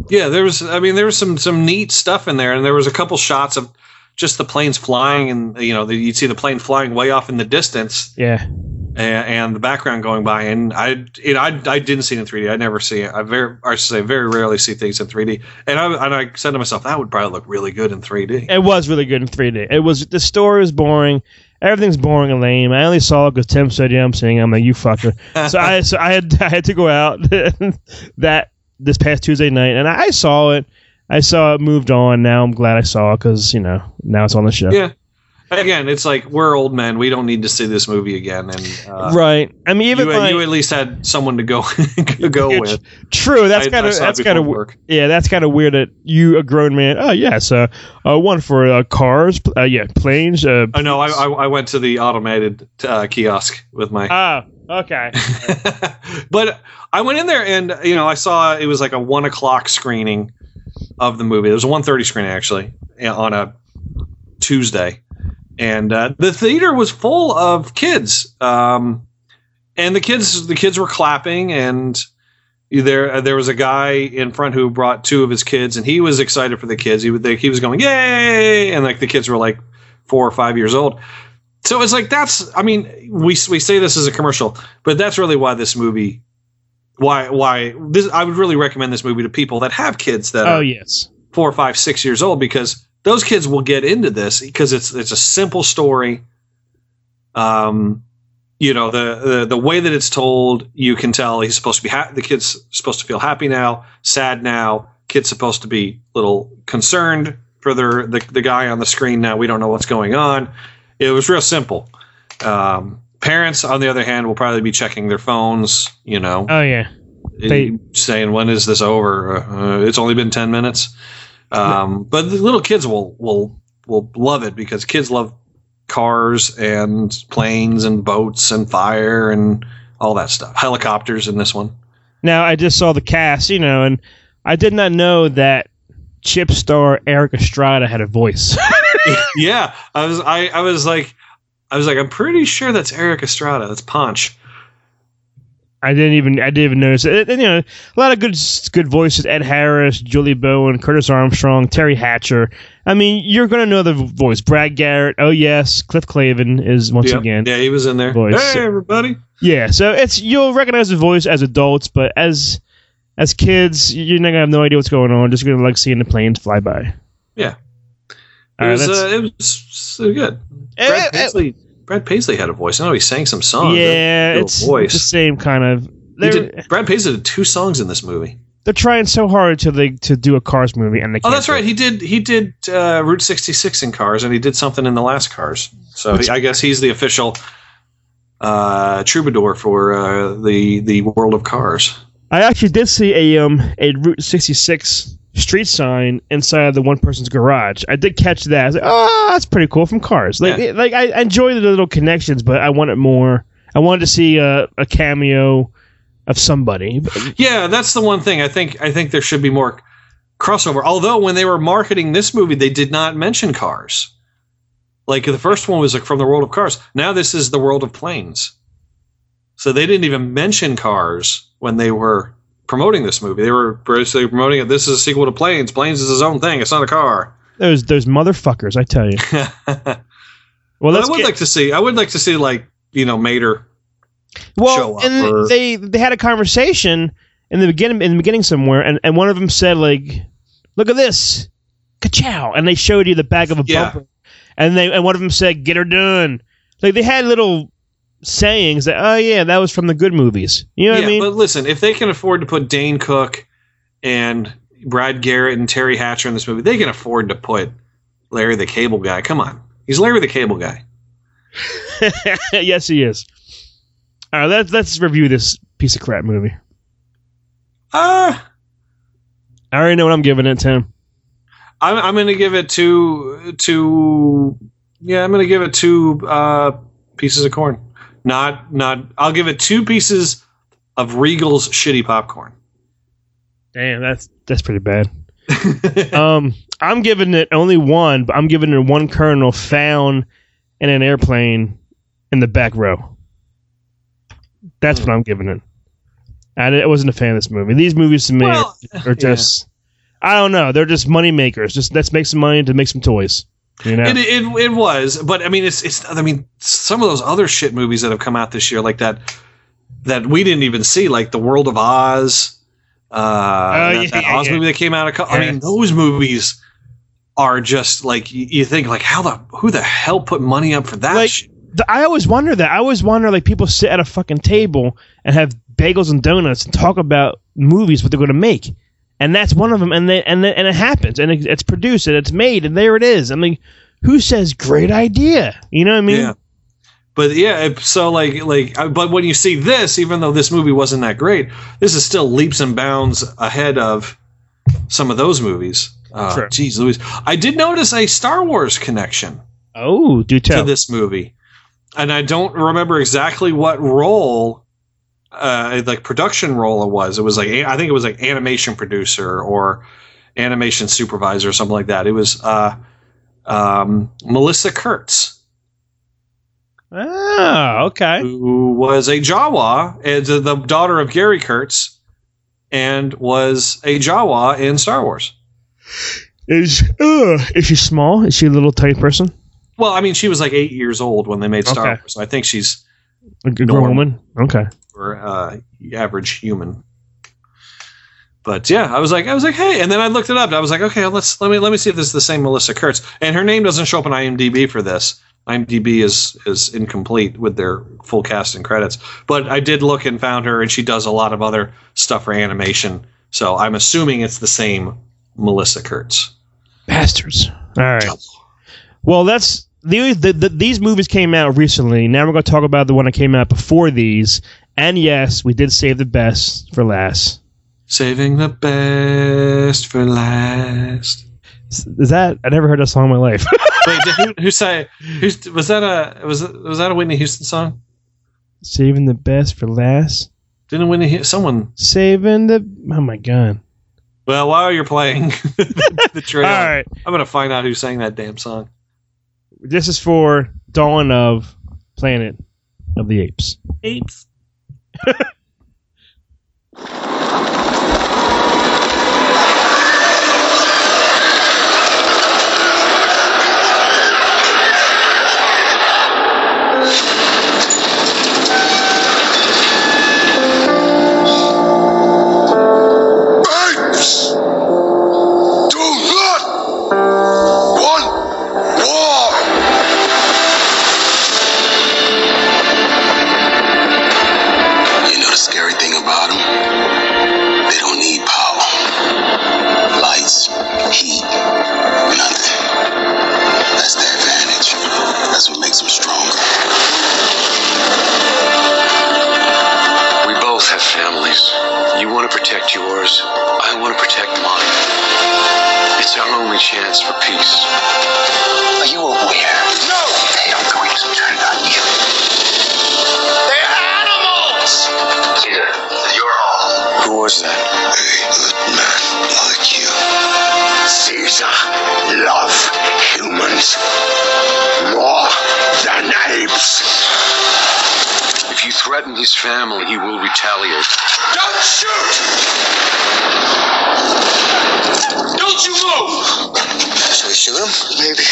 Yeah, there was. I mean, there was some some neat stuff in there, and there was a couple shots of just the planes flying, and you know, the, you'd see the plane flying way off in the distance, Yeah, and, and the background going by. And I, know, I, I didn't see it in 3D. I never see it. I very, I should say, very rarely see things in 3D. And I, and I said to myself, that would probably look really good in 3D. it was really good in 3D. It was the story was boring, everything's boring and lame. I only saw it because Tim said, "Yeah, I'm seeing." it." I'm like, "You fucker." so I so I had I had to go out that this past Tuesday night, and I saw it. I saw it, moved on. Now I'm glad I saw it because you know now it's on the show. Yeah. Again, it's like we're old men. We don't need to see this movie again. And uh, Right. I mean, even you, my, you at least had someone to go to go with. True. That's kind of that's kind of work. yeah. That's kind of weird that you a grown man. Oh yes, uh, uh one for uh, cars. Uh, yeah, planes. Uh, Oh no, I, I I went to the automated uh, kiosk with my. oh, okay. but I went in there and you know I saw it was like a one o'clock screening of the movie. It was a one thirty screen actually on a Tuesday, and uh, the theater was full of kids. Um, and the kids the kids were clapping and there there was a guy in front who brought two of his kids and he was excited for the kids. He would he was going yay and like the kids were like four or five years old. So it's like that's I mean we we say this as a commercial, but that's really why this movie why why this I would really recommend this movie to people that have kids that oh are yes. four, five, six years old because those kids will get into this because it's it's a simple story. Um, you know the the, the way that it's told, you can tell he's supposed to be ha- the kid's supposed to feel happy now, sad now. Kid's supposed to be a little concerned for their the, the guy on the screen now. We don't know what's going on. It was real simple. Um, parents, on the other hand, will probably be checking their phones. You know, Oh yeah. They- saying when is this over? Uh, it's only been ten minutes. Um, but the little kids will will will love it because kids love cars and planes and boats and fire and all that stuff. Helicopters in this one. Now I just saw the cast, you know, and I did not know that Chip star Erik Estrada had a voice. yeah, I was I, I was like I was like I'm pretty sure that's Erik Estrada. That's Ponch. I didn't even I didn't even notice it. And, you know, a lot of good good voices: Ed Harris, Julie Bowen, Curtis Armstrong, Teri Hatcher. I mean, you're gonna know the voice. Brad Garrett. Oh yes, Cliff Clavin is once yeah, again. yeah, he was in there. Voice. Hey everybody. Yeah, so it's you'll recognize the voice as adults, but as as kids, you're not gonna have no idea what's going on. Just gonna like seeing the planes fly by. Yeah. It was that's- uh, it was so good. Brad Paisley, Brad Paisley had a voice. I know he sang some songs. yeah, He had a it's voice. the same kind of. Did, Brad Paisley did two songs in this movie. they're trying so hard to they to do a Cars movie, and they Oh, can't that's right. it. He did. He did uh, Route 66 in Cars, and he did something in the last Cars. So he, I guess he's the official uh, troubadour for uh, the the world of Cars. I actually did see a um a Route 66 street sign inside of the one person's garage. I did catch that. I was like, oh, that's pretty cool from Cars. Like, Yeah. like I I enjoy the little connections, but I wanted more. I wanted to see a, a cameo of somebody. Yeah, that's the one thing. I think. I think there should be more crossover. Although when they were marketing this movie, they did not mention Cars. Like the first one was like from the world of Cars. Now this is the world of planes. So they didn't even mention Cars when they were promoting this movie. They were basically promoting it. This is a sequel to Planes. Planes is his own thing. It's not a car. Those those motherfuckers, I tell you. Well, I would get- like to see. I would like to see like you know Mater. well, show up and or- they they had a conversation in the beginning in the beginning somewhere, and, and one of them said like, "Look at this, ka-chow," and they showed you the back of a Yeah. bumper, and they and one of them said, "Get her done." Like they had little sayings that, "Oh yeah, that was from the good movies." You know what I mean? but listen, if they can afford to put Dane Cook and Brad Garrett and Teri Hatcher in this movie, they can afford to put Larry the Cable Guy. Come on, he's Larry the Cable Guy. yes, he is. All right, let's let's review this piece of crap movie. Ah, I already know what I'm giving it, Tim. I'm I'm going to give it two two. Yeah, I'm going to give it two uh, pieces of corn. Not not. I'll give it two pieces of Regal's shitty popcorn. Damn, that's that's pretty bad. um, I'm giving it only one, but I'm giving it one kernel found in an airplane in the back row. That's what I'm giving it. I, di- I wasn't a fan of this movie. These movies to me Well, are just, I don't know, they're just money makers. Just let's make some money to make some toys. You know, It, it it was, but I mean, it's it's. I mean, some of those other shit movies that have come out this year, like that, that we didn't even see, like The World of Oz, uh, that, Oh, yeah, that yeah, Oz yeah. movie that came out. A cou- I mean, those movies are just like you, you think like how the who the hell put money up for that? Like, shit? I always wonder that. I always wonder like people sit at a fucking table and have bagels and donuts and talk about movies what they're going to make, and that's one of them. And they, and then, and it happens and it, it's produced and it's made and there it is. I mean, who says great idea? You know what I mean? Yeah. But yeah, so like like uh, but when you see this, even though this movie wasn't that great, this is still leaps and bounds ahead of some of those movies. Uh, Sure. Geez, Louise, I did notice a Star Wars connection Oh, do tell. to this movie, and I don't remember exactly what role, uh, like production role it was. It was like I think it was like animation producer or animation supervisor or something like that. It was uh, um, Melissa Kurtz Ah, okay. who was a Jawa, and the daughter of Gary Kurtz, and was a Jawa in Star Wars. Is uh, is she small? Is she a little tiny person? Well, I mean, she was like eight years old when they made Star Okay. Wars. So I think she's A g- grown Normal. woman? Okay. or uh, average human. But yeah, I was like, I was like, hey, and then I looked it up. I was like, okay, let's let me let me see if this is the same Melissa Kurtz. And her name doesn't show up on IMDb for this. IMDb is is incomplete with their full cast and credits. But I did look and found her, and she does a lot of other stuff for animation. So I'm assuming it's the same Melissa Kurtz. Bastards. All right. Well, that's the, the, the these movies came out recently. Now we're going to talk about the one that came out before these. And yes, we did save the best for last. Saving the best for last. Is is that I never heard that song in my life. Wait, did, who, who say? Who's was that a was was that a Whitney Houston song? Saving the best for last. Didn't Whitney Hu- someone? Saving the oh my god. Well, while you're playing the trailer, All right. I'm gonna find out who sang that damn song. This is for Dawn of Planet of the Apes. Apes. protect yours. I want to protect mine. It's our only chance for peace. Are you aware? No! They are going to turn on you. They're animals! Caesar, you're home. Who was that? A good man like you. Caesar love humans more than apes. If you threaten his family, he will retaliate. Don't shoot! Don't you move! Should we shoot him? Maybe.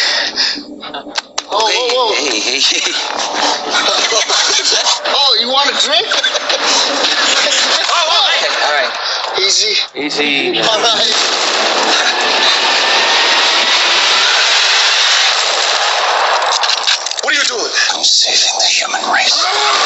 Oh, hey, whoa, whoa. Hey, hey, hey. oh, you want a drink? Oh, oh, All right. Easy. Easy. All right. What are you doing? I'm saving the human race. Oh,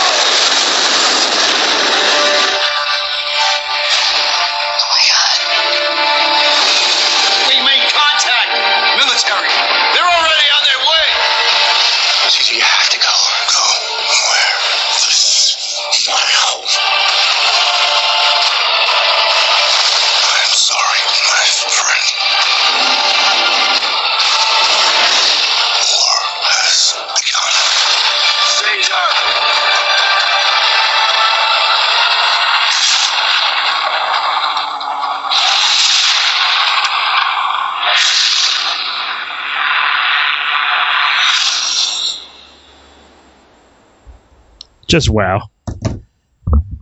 Just wow.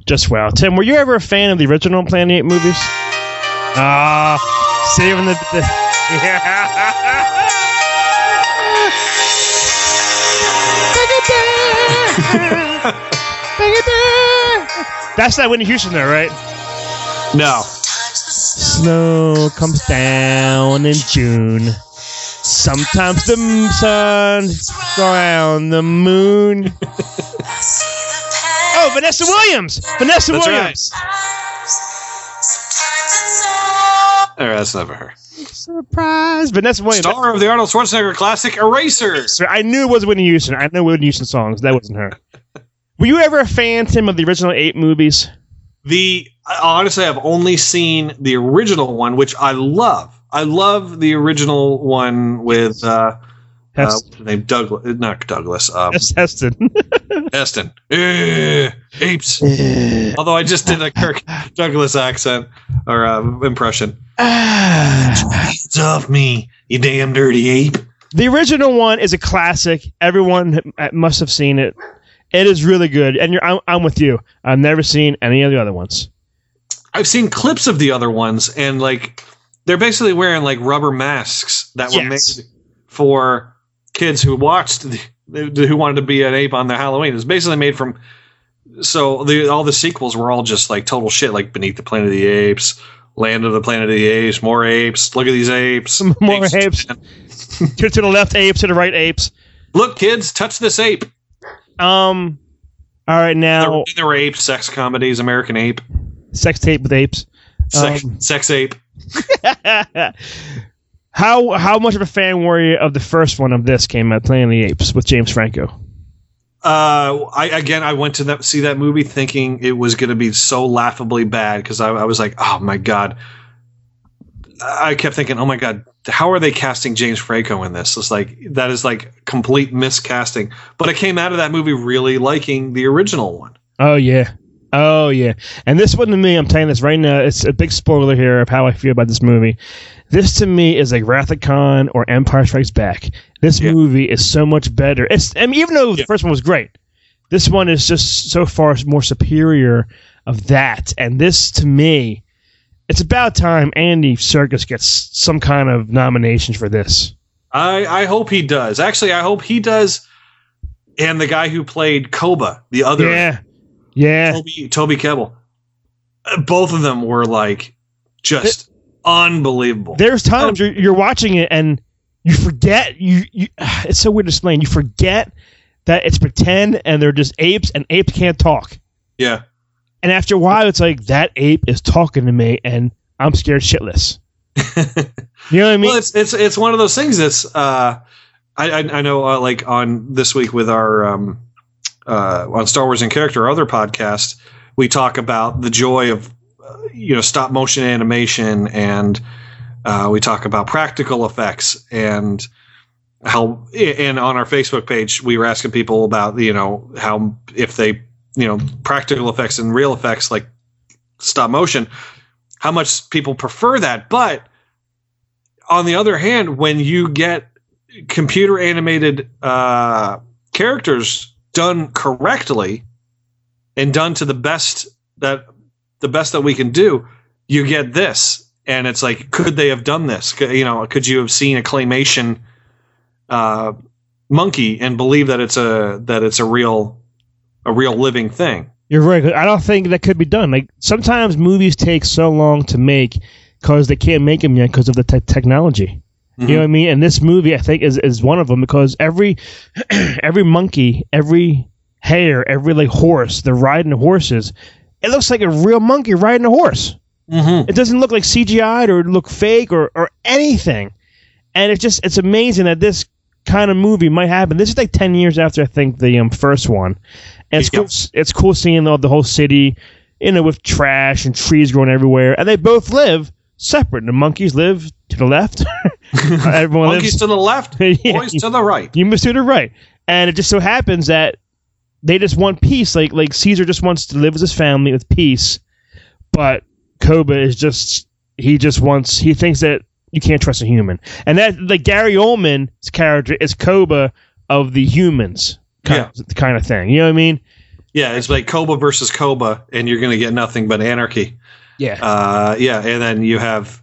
Just wow. Tim, were you ever a fan of the original Planet Ape movies? Ah, saving the. the That's not Whitney Houston, though, right? No. Snow comes down in June. Sometimes the sun around the moon. oh, Vanessa Williams. Vanessa That's Williams. Right, that's never her. Surprise. Vanessa Williams. Star of the Arnold Schwarzenegger classic Eraser. I knew it was Whitney Houston. I know Whitney Houston songs. That wasn't her. Were you ever a fan, Tim, of the original eight movies? The honestly, I've only seen the original one, which I love. I love the original one with uh, uh what's his name Douglas, not Douglas, um, Heston. Heston. Eh, apes. Although I just did a Kirk Douglas accent or uh, impression. Hands off me, you damn dirty ape. the original one is a classic. Everyone must have seen it. It is really good, and you're, I'm, I'm with you. I've never seen any of the other ones. I've seen clips of the other ones, and like they're basically wearing like rubber masks that were Yes. made for kids who watched the, who wanted to be an ape on their Halloween. It's basically made from so the all the sequels were all just like total shit, like Beneath the Planet of the Apes, Land of the Planet of the Apes, more apes. Look at these apes, More apes. to, to the left apes, to the right apes. Look, kids, touch this ape. Um. All right, now there were ape sex comedies, American Ape, sex tape with apes. sex, Um, sex ape. how how much of a fan were you of the first one of this came out, Planet of the Apes with James Franco? Uh, I again, I went to that see that movie thinking it was going to be so laughably bad because I, I was like, oh my god. I kept thinking, oh my god, how are they casting James Franco in this? It's like that is like complete miscasting. But I came out of that movie really liking the original one. Oh yeah. Oh yeah. And this one to me, I'm telling this right now, it's a big spoiler here of how I feel about this movie. This to me is like Wrath of Khan or Empire Strikes Back. This movie is so much better. It's I mean, even though the first one was great, this one is just so far more superior of that. And this to me, it's about time Andy Serkis gets some kind of nominations for this. I I hope he does. Actually, I hope he does. And the guy who played Koba, the other Yeah. Yeah. Toby Toby Kebbell, uh, both of them were like just unbelievable. There's times you're, you're watching it and you forget you, you it's so weird to explain. You forget that it's pretend and they're just apes and apes can't talk. Yeah. And after a while it's like that ape is talking to me and I'm scared shitless. you know what I mean? Well, it's it's it's one of those things that's uh, I I, I know uh, like on this week with our um, uh, on Star Wars and Character, our other podcast, we talk about the joy of you know stop motion animation and uh, we talk about practical effects and how and on our Facebook page we were asking people about you know how if they you know practical effects and real effects like stop motion how much people prefer that. But on the other hand when you get computer animated uh, characters done correctly and done to the best that the best that we can do you get this and it's like could they have done this you know could you have seen a claymation uh, monkey and believe that it's a that it's a real a real living thing You're right. I don't think that could be done. Like sometimes movies take so long to make because they can't make them yet because of the te- technology. You know what I mean? And this movie, I think, is is one of them because every every monkey, every hare, every like horse, they're riding horses. It looks like a real monkey riding a horse. Mm-hmm. It doesn't look like CGI or look fake or or anything. And it's just it's amazing that this kind of movie might happen. This is like ten years after I think the um, first one, and it's cool. It's cool seeing the, the whole city, you know, with trash and trees growing everywhere, and they both live separate. The monkeys live to the left. Everyone monkeys lives to the left boys to the right you must to the right. And it just so happens that they just want peace. Like like Caesar just wants to live with his family with peace, but Koba is just he just wants he thinks that you can't trust a human, and that like Gary Oldman's character is Koba of the humans kind, of, kind of thing. You know what I mean? Yeah, it's like Koba versus Koba, and you're going to get nothing but anarchy. Yeah. Uh, yeah, and then you have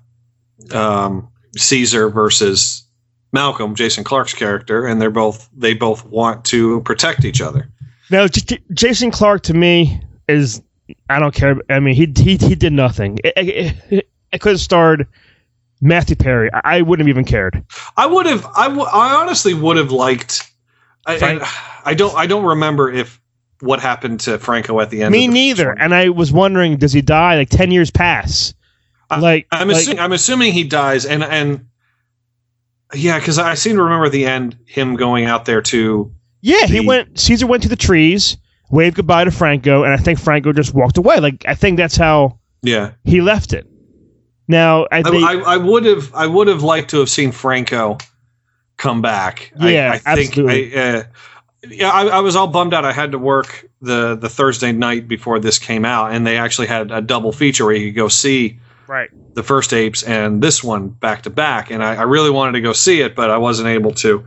um, Caesar versus Malcolm, Jason Clarke's character, and they're both they both want to protect each other. Now, J- Jason Clarke to me is I don't care. I mean, he he he did nothing. It, it, it could have starred Matthew Perry. I, I wouldn't have even cared. I would have. I, w- I honestly would have liked. I, Frank- I, I don't. I don't remember if what happened to Franco at the end. Me the neither. And I was wondering, does he die? Like ten years pass. Like I'm like- assuming. I'm assuming he dies, and and yeah, because I seem to remember at the end him going out there to. Yeah, he the- went. Caesar went to the trees, waved goodbye to Franco, and I think Franco just walked away. Like I think that's how Yeah, he left it. Now I I, think I, I would have. I would have liked to have seen Franco come back. I- Yeah, I, think. absolutely. I, uh, yeah, I, I was all bummed out. I had to work the the Thursday night before this came out, and they actually had a double feature where you could go see right. the first apes and this one back to back and I, I really wanted to go see it but i wasn't able to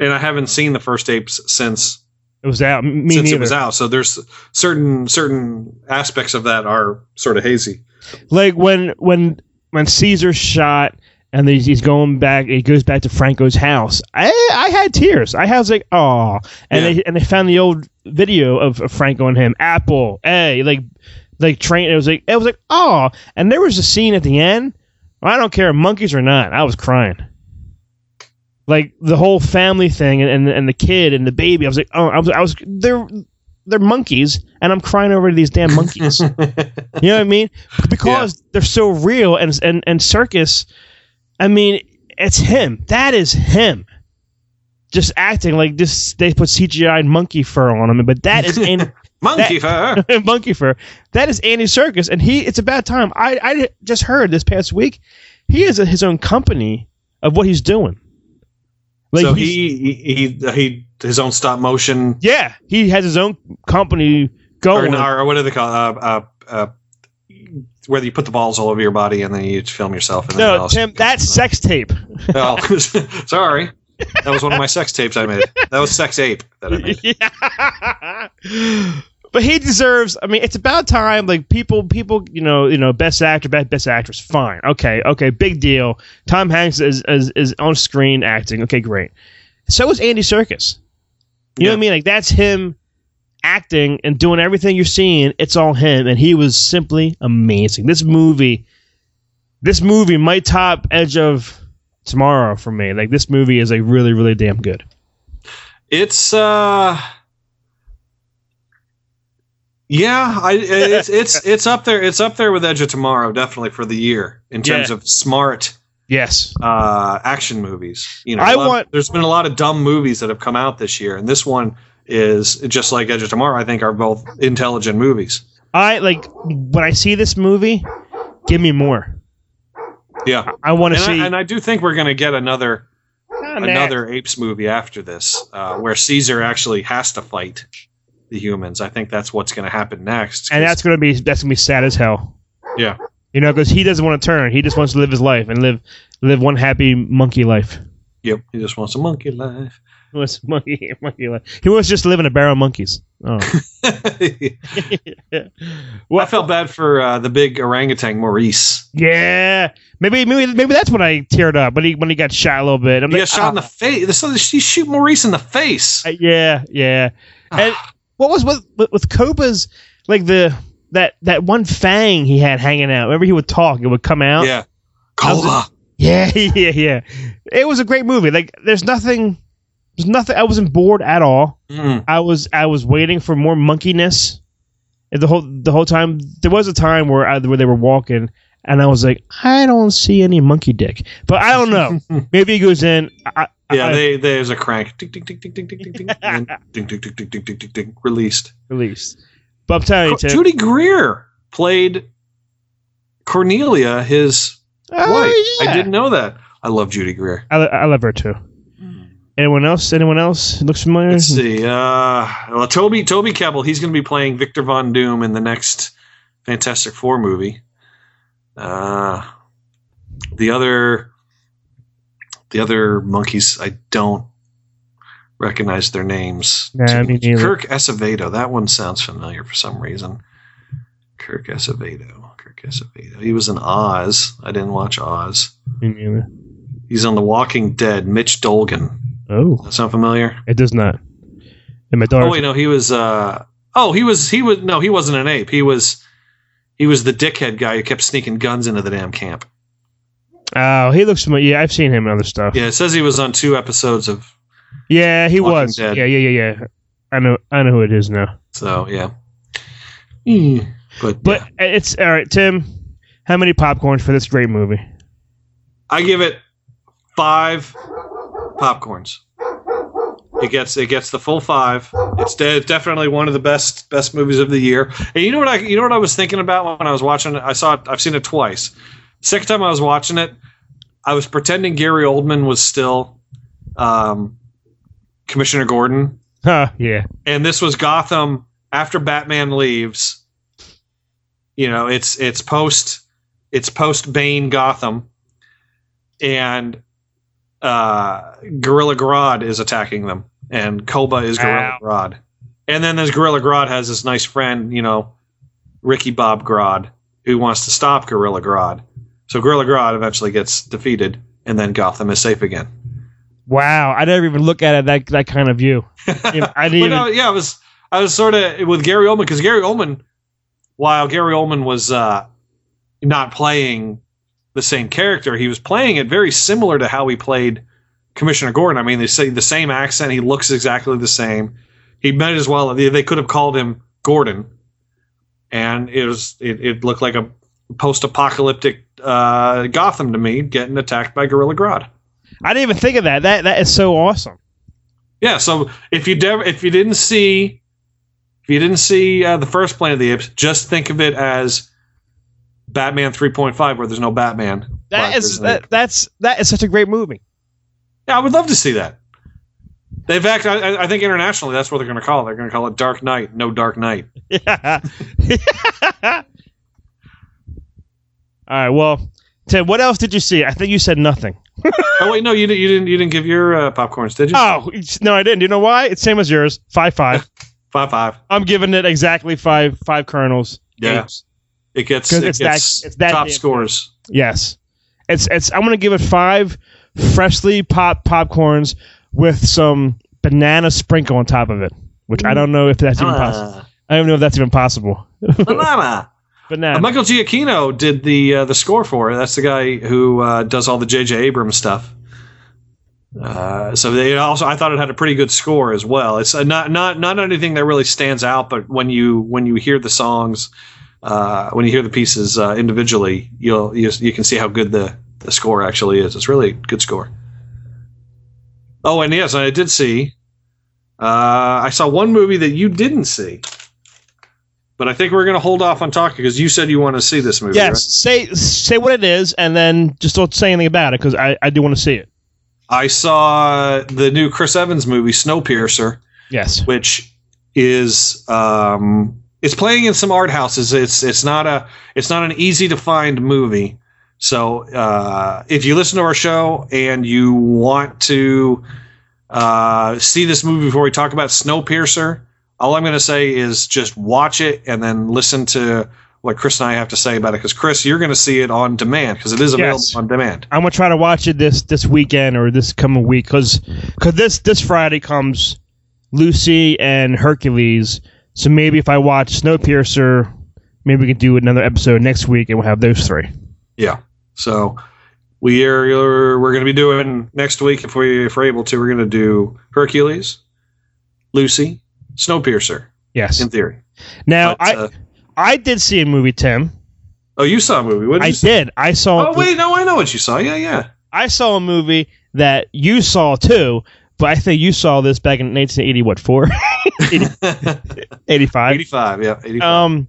and i haven't seen the first apes since It was out. Me since neither. it was out so there's certain certain aspects of that are sort of hazy Like when when when Caesar shot and he's, he's going back. He goes back to Franco's house. I I had tears. I was like, oh, and Yeah. they and they found the old video of, of Franco and him. Apple, hey, like like train. It was like it was like oh, and there was a scene at the end. I don't care, monkeys or not. I was crying. Like the whole family thing and, and and the kid and the baby. I was like, oh, I was I was they're they're monkeys, and I'm crying over these damn monkeys. You know what I mean? Because they're so real and and and circus. I mean, it's him. That is him. Just acting like this. They put CGI monkey fur on him, but that is Andy, monkey that- monkey fur. That is Andy Serkis, and he. It's about time. I I just heard this past week. He has a, his own company of what he's doing. Like so he, he he he his own stop motion yeah, he has his own company or, going. or what do they call it? Uh, uh, uh, where you put the balls all over your body and then you film yourself and then no. Tim, that's sex tape. oh, sorry that was one of my sex tapes i made that was sex ape that i made but he deserves. I mean, it's about time. Like people, people, you know, you know, best actor, best, best actress. Fine, okay, okay, big deal. Tom Hanks is is, is on screen acting. Okay, great. So is Andy Serkis. You know what I mean? Like that's him acting and doing everything you're seeing. It's all him, and he was simply amazing. This movie, this movie might top Edge of Tomorrow for me. Like this movie is like really, really damn good. It's uh yeah, I it's it's it's up there. It's up there with Edge of Tomorrow, definitely for the year in terms Yeah. of smart Yes. uh action movies. You know, I lot- want- there's been a lot of dumb movies that have come out this year, and this one is just like Edge of Tomorrow. I think are both intelligent movies. I like when I see this movie. Give me more. Yeah, I want to see. I, and I do think we're going to get another another apes movie after this, uh, where Caesar actually has to fight the humans. I think that's what's going to happen next. and that's gonna be that's gonna be sad as hell. Yeah. You know, because he doesn't want to turn. He just wants to live his life and live live one happy monkey life. Yep. He just wants a monkey life. He wants monkey monkey life. He wants just to live in a barrel of monkeys. Oh. well, I felt bad for uh, the big orangutan Maurice. yeah. Maybe maybe maybe that's when I teared up when he when he got shot a little bit. I'm He like, got shot in the "Ah." face. So she shoot Maurice in the face. Uh, yeah, yeah. And what was with with, Koba's like the that that one fang he had hanging out? Whenever he would talk, it would come out. Yeah. Cola. Yeah, yeah, yeah. It was a great movie. Like, there's nothing, there's nothing. I wasn't bored at all. Mm. I was, I was waiting for more monkeyness. And the whole, the whole time, there was a time where I, where they were walking, and I was like, I don't see any monkey dick. But I don't know. Maybe he goes in. I, Yeah, I- they, there's a crank. Ding, ding, ding, ding, ding, ding, ding, ding, ding, ding, ding, ding, ding, ding, ding, ding, released. released. But I'm telling you, Judy Greer played Cornelia, his Oh, wife. I didn't know that. I love Judy Greer. I, I love her too. Anyone else? Anyone else looks familiar? Let's see. Uh, well, Toby Toby Kebbell. He's going to be playing Victor Von Doom in the next Fantastic Four movie. Uh, the other the other monkeys, I don't recognize their names. Nah, me neither. Kirk Acevedo. That one sounds familiar for some reason. Kirk Acevedo. Kirk Acevedo. He was in Oz. I didn't watch Oz. Me neither. He's on The Walking Dead. Mitch Dolgan. Oh, That sound familiar? it does not. And my daughter. Oh wait, no, he was. uh Oh, he was. He was. No, he wasn't an ape. He was. He was the dickhead guy who kept sneaking guns into the damn camp. Oh, he looks familiar. Yeah, I've seen him in other stuff. Yeah, it says he was on two episodes of. Yeah, he Walking was. Dead. Yeah, yeah, yeah, yeah. I know. I know who it is now. So yeah. Hmm. But But it's all right, Tim. How many popcorns for this great movie? I give it five popcorns. It gets it gets the full five. It's de- definitely one of the best best movies of the year. And you know what I you know what I was thinking about when I was watching it. I saw it. I've seen it twice. Second time I was watching it, I was pretending Gary Oldman was still um, Commissioner Gordon, Huh? Yeah. and this was Gotham after Batman leaves. You know, it's it's post it's post Bane Gotham, and uh, Gorilla Grodd is attacking them, and Koba is Gorilla Ow. Grodd, and then this Gorilla Grodd has this nice friend, you know, Ricky Bob Grodd, who wants to stop Gorilla Grodd. So Gorilla Grodd eventually gets defeated, and then Gotham is safe again. Wow. I never even look at it that that kind of view. You know, I didn't even. no, yeah, I was I was sort of with Gary Oldman because Gary Oldman, while Gary Oldman was uh, not playing the same character, he was playing it very similar to how he played Commissioner Gordon. I mean, they say the same accent. He looks exactly the same. He might as well. They, they could have called him Gordon, and it was it, it looked like a post-apocalyptic uh, Gotham to me, getting attacked by Gorilla Grodd. I didn't even think of that. That that is so awesome. Yeah, so if you if you didn't see if you didn't see uh, the first Planet of the Apes, just think of it as Batman 3.5 where there's no Batman. That is that that's that is such a great movie. Yeah, I would love to see that. In fact, I, I think internationally that's what they're going to call it. They're going to call it Dark Knight, no Dark Knight. Yeah. All right. Well, Tim, what else did you see? I think you said nothing. oh wait, no, you didn't. You didn't. You didn't give your uh, popcorns, did you? Oh no, I didn't. You know why? It's same as yours. Five five. Five five. I'm giving it exactly five five kernels. Yeah. It gets it it's that- gets it's that top damn scores. Yes. It's it's. I'm gonna give it five freshly popped popcorns with some banana sprinkle on top of it, which I don't know if that's even possible. I don't know if that's even possible. Banana. Banana. Uh, Michael Giacchino did the uh, the score for it. That's the guy who uh, does all the J.J. Abrams stuff. Uh, so they also, I thought it had a pretty good score as well. It's uh, not not not anything that really stands out, but when you when you hear the songs, uh, when you hear the pieces uh, individually, you'll you, you can see how good the the score actually is. It's really good score. Oh, and yes, I did see. I saw one movie that you didn't see. But I think we're going to hold off on talking because you said you want to see this movie. yes. right? Say say what it is, and then just don't say anything about it because I, I do want to see it. I saw the new Chris Evans movie, Snowpiercer, Yes. which is um, it's playing in some art houses. It's it's not a it's not an easy to find movie. So uh, if you listen to our show and you want to uh, see this movie before we talk about Snowpiercer, all I'm going to say is just watch it and then listen to what Chris and I have to say about it. Because Chris, you're going to see it on demand because it is available Yes. on demand. I'm gonna try to watch it this this weekend or this coming week because this this Friday comes Lucy and Hercules. So maybe if I watch Snowpiercer, maybe we can do another episode next week and we'll have those three. Yeah. So we are we're going to be doing next week if we if we're able to. We're going to do Hercules, Lucy, Snowpiercer. Yes. In theory. Now But, I uh, I did see a movie, Tim. Oh, you saw a movie? What did I did. I saw. Oh wait, no, I know what you saw. Yeah, yeah. I saw a movie that you saw too, but I think you saw this back in 1980. What four? 85. 85. Yeah, 85. Um,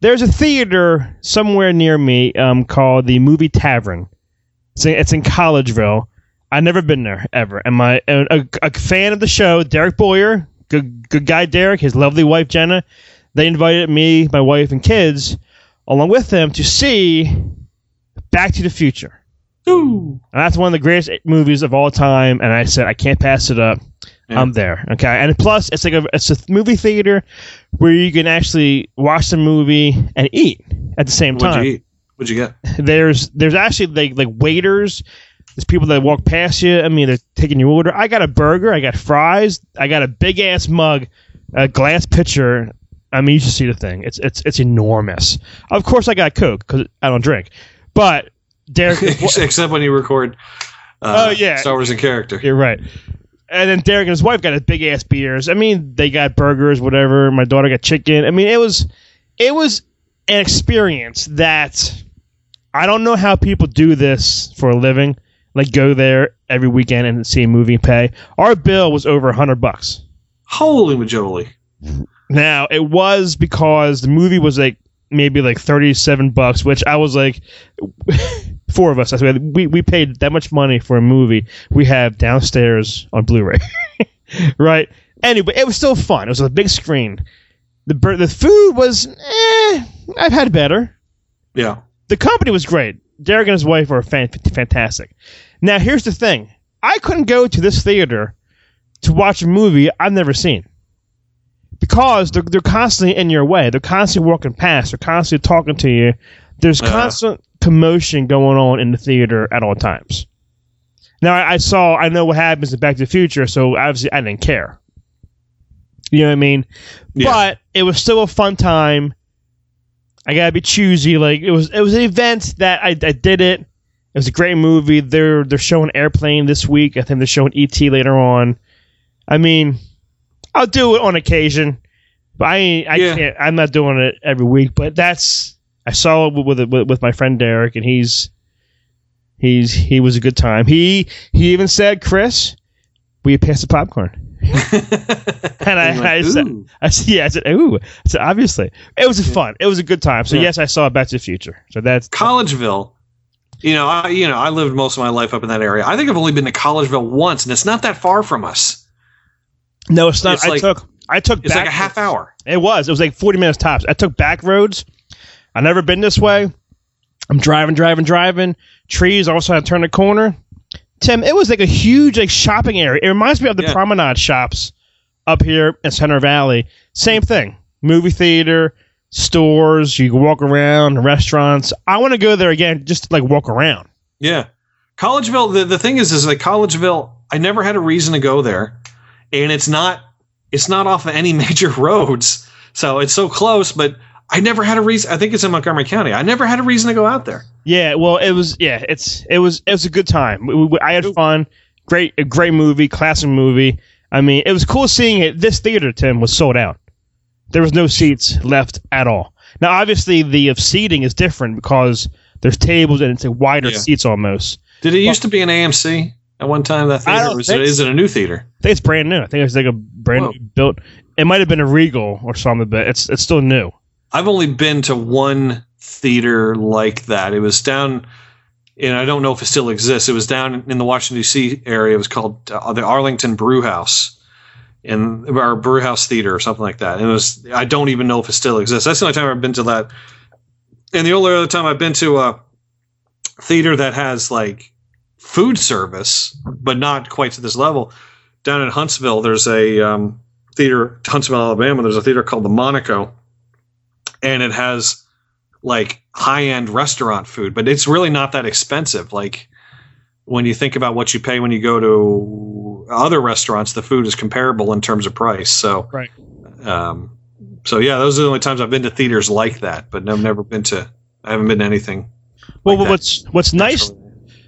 there's a theater somewhere near me um, called the Movie Tavern. It's in, it's in Collegeville. I've never been there ever. And my a fan of the show, Derek Boyer, good good guy Derek, his lovely wife Jenna, they invited me, my wife, and kids along with them to see Back to the Future. Ooh. And that's one of the greatest movies of all time. And I said I can't pass it up. I'm there. Okay. And plus, it's like a it's a movie theater where you can actually watch the movie and eat at the same time. What'd time. you eat? What'd you get? There's there's actually like like waiters. There's people that walk past you. I mean, they're taking your order. I got a burger. I got fries. I got a big ass mug, a glass pitcher. I mean, you should see the thing. It's it's it's enormous. Of course, I got Coke because I don't drink. But Derek. Except when you record. Uh, Oh, yeah. Star Wars in character. You're right. And then Derek and his wife got a big ass beers. I mean, they got burgers, whatever. My daughter got chicken. I mean, it was it was an experience that I don't know how people do this for a living. Like go there every weekend and see a movie and pay. Our bill was over a hundred bucks. Holy majoli. Now it was because the movie was like maybe like thirty seven bucks, which I was like, four of us. I said we we paid that much money for a movie we have downstairs on Blu-ray, right? Anyway, it was still fun. It was a big screen. The bur- the food was eh, I've had better. Yeah. The company was great. Derek and his wife were fan- fantastic. Now here's the thing: I couldn't go to this theater to watch a movie I've never seen because they're, they're constantly in your way. They're constantly walking past. They're constantly talking to you. There's Uh-huh. constant commotion going on in the theater at all times. Now I, I saw, I know what happens in Back to the Future, so obviously I didn't care. You know what I mean? But it was still a fun time. I gotta be choosy. Like it was, it was an event that I, I did it. It was a great movie. They're they're showing Airplane this week. I think they're showing ET later on. I mean, I'll do it on occasion, but I I Yeah. can't. I'm not doing it every week. But that's I saw it with with, with my friend Derek, and he's he's he was a good time. He he even said, "Chris, will you pass the popcorn?" and I, like, I said. I said, yeah, I said, ooh, I said, obviously, it was fun. It was a good time. So Yeah. yes, I saw Back to the Future. So that's Collegeville. You know, I you know, I lived most of my life up in that area. I think I've only been to Collegeville once, and it's not that far from us. no, it's not. It's I like- took I took It's like a half hour. It was. It was like 40 minutes tops. I took back roads. i never been this way. I'm driving, driving, driving. Trees. Also, I turn a corner. Tim, it was like a huge like shopping area. It reminds me of the Yeah. promenade shops up here in Center Valley. Same thing. Movie theater, stores. You can walk around, restaurants. I want to go there again just to like walk around. Yeah. Collegeville, the, the thing is, is like Collegeville, I never had a reason to go there. And it's not, it's not off of any major roads. So it's so close, but I never had a reason. I think it's in Montgomery County. I never had a reason to go out there. Yeah, well, it was yeah, it's it was it was a good time. We, we, I had fun. Great, a great movie, classic movie. I mean, it was cool seeing it. This theater, Tim, was sold out. There was no seats left at all. Now, obviously, the of seating is different because there's tables and it's a wider Yeah. seats almost. Did it used to be an AMC at one time? That I theater don't was it, is it a new theater? I think it's brand new. I think it's like a brand Whoa. new built. It might have been a Regal or something, but it's it's still new. I've only been to one theater like that. It was down, and I don't know if it still exists. It was down in the Washington D.C. area. It was called uh, the Arlington Brew House, in our Brew House Theater or something like that. And it was I don't even know if it still exists. That's the only time I've been to that. And the only other time I've been to a theater that has like food service, but not quite to this level. Down in Huntsville, there's a um, theater, Huntsville, Alabama. There's a theater called the Monaco and it has like high end restaurant food, but it's really not that expensive. Like when you think about what you pay when you go to other restaurants, the food is comparable in terms of price. So, Right. um, so yeah, those are the only times I've been to theaters like that, but I've never been to. I haven't been to anything. Well, like what's what's nice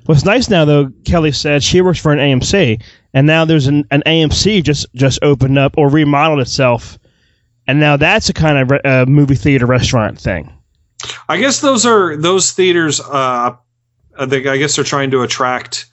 what's nice now though, Kelly said she works for an AMC, and now there's an, an AMC just just opened up or remodeled itself, and now that's a kind of re- uh, movie theater restaurant thing. I guess those are those theaters. Uh, I think I guess they're trying to attract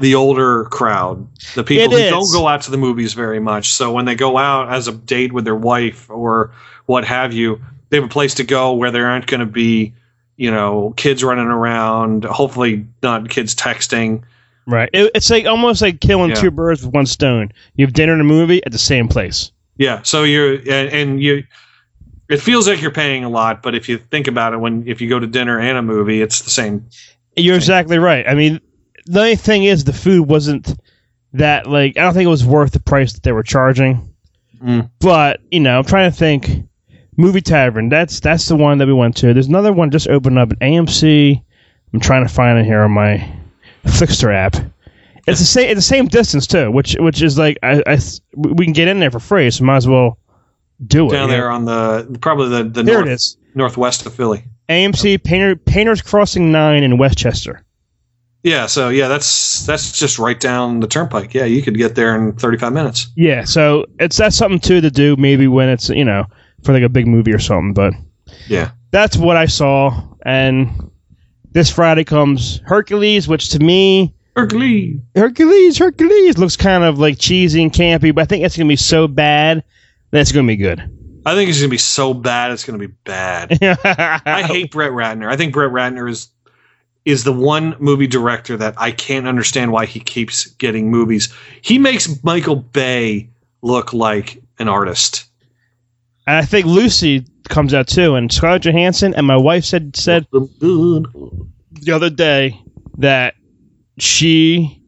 the older crowd, the people who don't go out to the movies very much. So when they go out as a date with their wife or what have you, they have a place to go where there aren't going to be, you know, kids running around. Hopefully, not kids texting. Right. It, it's like almost like killing Yeah. two birds with one stone. You have dinner and a movie at the same place. Yeah. So you're and, and you. It feels like you're paying a lot, but if you think about it, when if you go to dinner and a movie, it's the same. You're exactly right. I mean, the only thing is the food wasn't that like I don't think it was worth the price that they were charging. Mm. But you know, I'm trying to think. Movie Tavern. That's that's the one that we went to. There's another one just opened up at AMC. I'm trying to find it here on my Flixster app. It's the same. It's the same distance too, which which is like I, I we can get in there for free, so might as well do it. down know? there on the probably the the There it north, is. northwest of Philly. AMC Painter, Painters Crossing Nine in Westchester. Yeah, so yeah, that's that's just right down the turnpike. Yeah, you could get there in 35 minutes. Yeah, so it's that's something too to do maybe when it's you know for like a big movie or something. But Yeah. that's what I saw. And this Friday comes Hercules, which to me Hercules, Hercules, Hercules looks kind of like cheesy and campy, but I think it's gonna be so bad that it's gonna be good. I think it's going to be so bad it's going to be bad. I hate Brett Ratner. I think Brett Ratner is is the one movie director that I can't understand why he keeps getting movies. He makes Michael Bay look like an artist. And I think Lucy comes out too, and Scarlett Johansson. And my wife said said the other day that she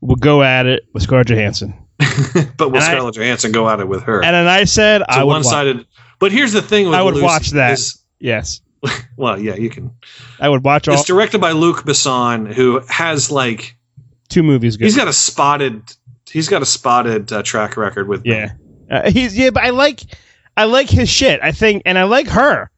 would go at it with Scarlett Johansson. But will And I- Scarlett Johansson go at it with her? And then I said it's I would one sided. But here's the thing with I would Lucy watch that. is- yes, well, yeah, you can. I would watch all It's directed by Luc Besson, who has like two movies. Good. he's got a spotted he's got a spotted uh, track record with. Yeah, uh, he's yeah, but I like I like his shit. I think, and I like her.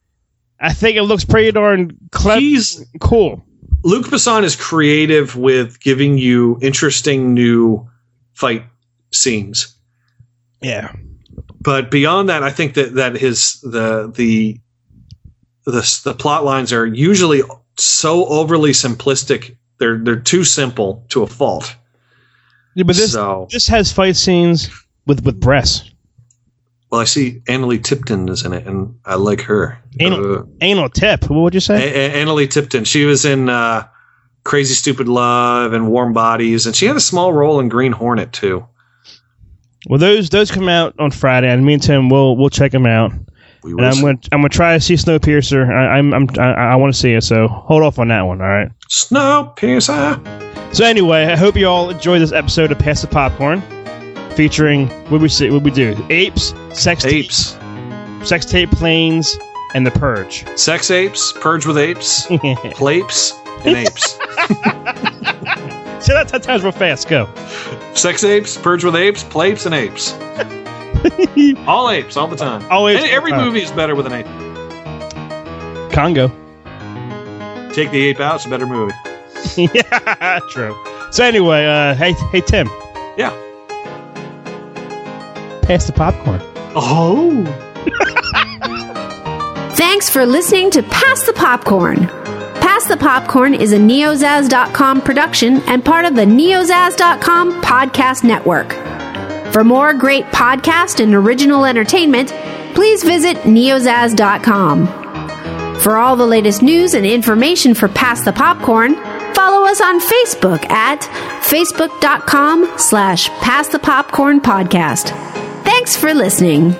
I think it looks pretty darn clever. He's cool. Luc Besson is creative with giving you interesting new fight scenes. Yeah. But beyond that, I think that that his the the the the plot lines are usually so overly simplistic. They're they're too simple to a fault. Yeah, but this So- this has fight scenes with with breasts. Well, I see Analeigh Tipton is in it, and I like her. Anal, Uh, anal tip. What would you A- say? A- Analeigh Tipton. She was in uh, Crazy Stupid Love and Warm Bodies, and she had a small role in Green Hornet too. Well, those those come out on Friday, and me and Tim will we'll check them out. And I'm see. gonna I'm gonna try to see Snowpiercer. I, I'm I'm I, I want to see it, so hold off on that one. All right. Snowpiercer. So anyway, I hope you all enjoyed this episode of Pass the Popcorn, featuring what we see, what we do: apes, sex apes, sex tape planes, and the purge. Sex apes, purge with apes, plapes, and apes. So that's that times real fast. Go. Sex apes, purge with apes, plapes, and apes. all apes, all the time. All apes And all every the time. movie is better with an ape. Congo. Take the ape out, it's a better movie. yeah, true. So anyway, uh, hey hey Tim, Yeah. pass the popcorn. Oh. Thanks for listening to Pass the Popcorn. Pass the Popcorn is a neozaz.com production and part of the neozaz.com podcast network. For more great podcast and original entertainment, please visit neozaz.com. For all the latest news and information for Pass the Popcorn, follow us on Facebook at facebook.com slash pass the popcorn podcast. Thanks for listening.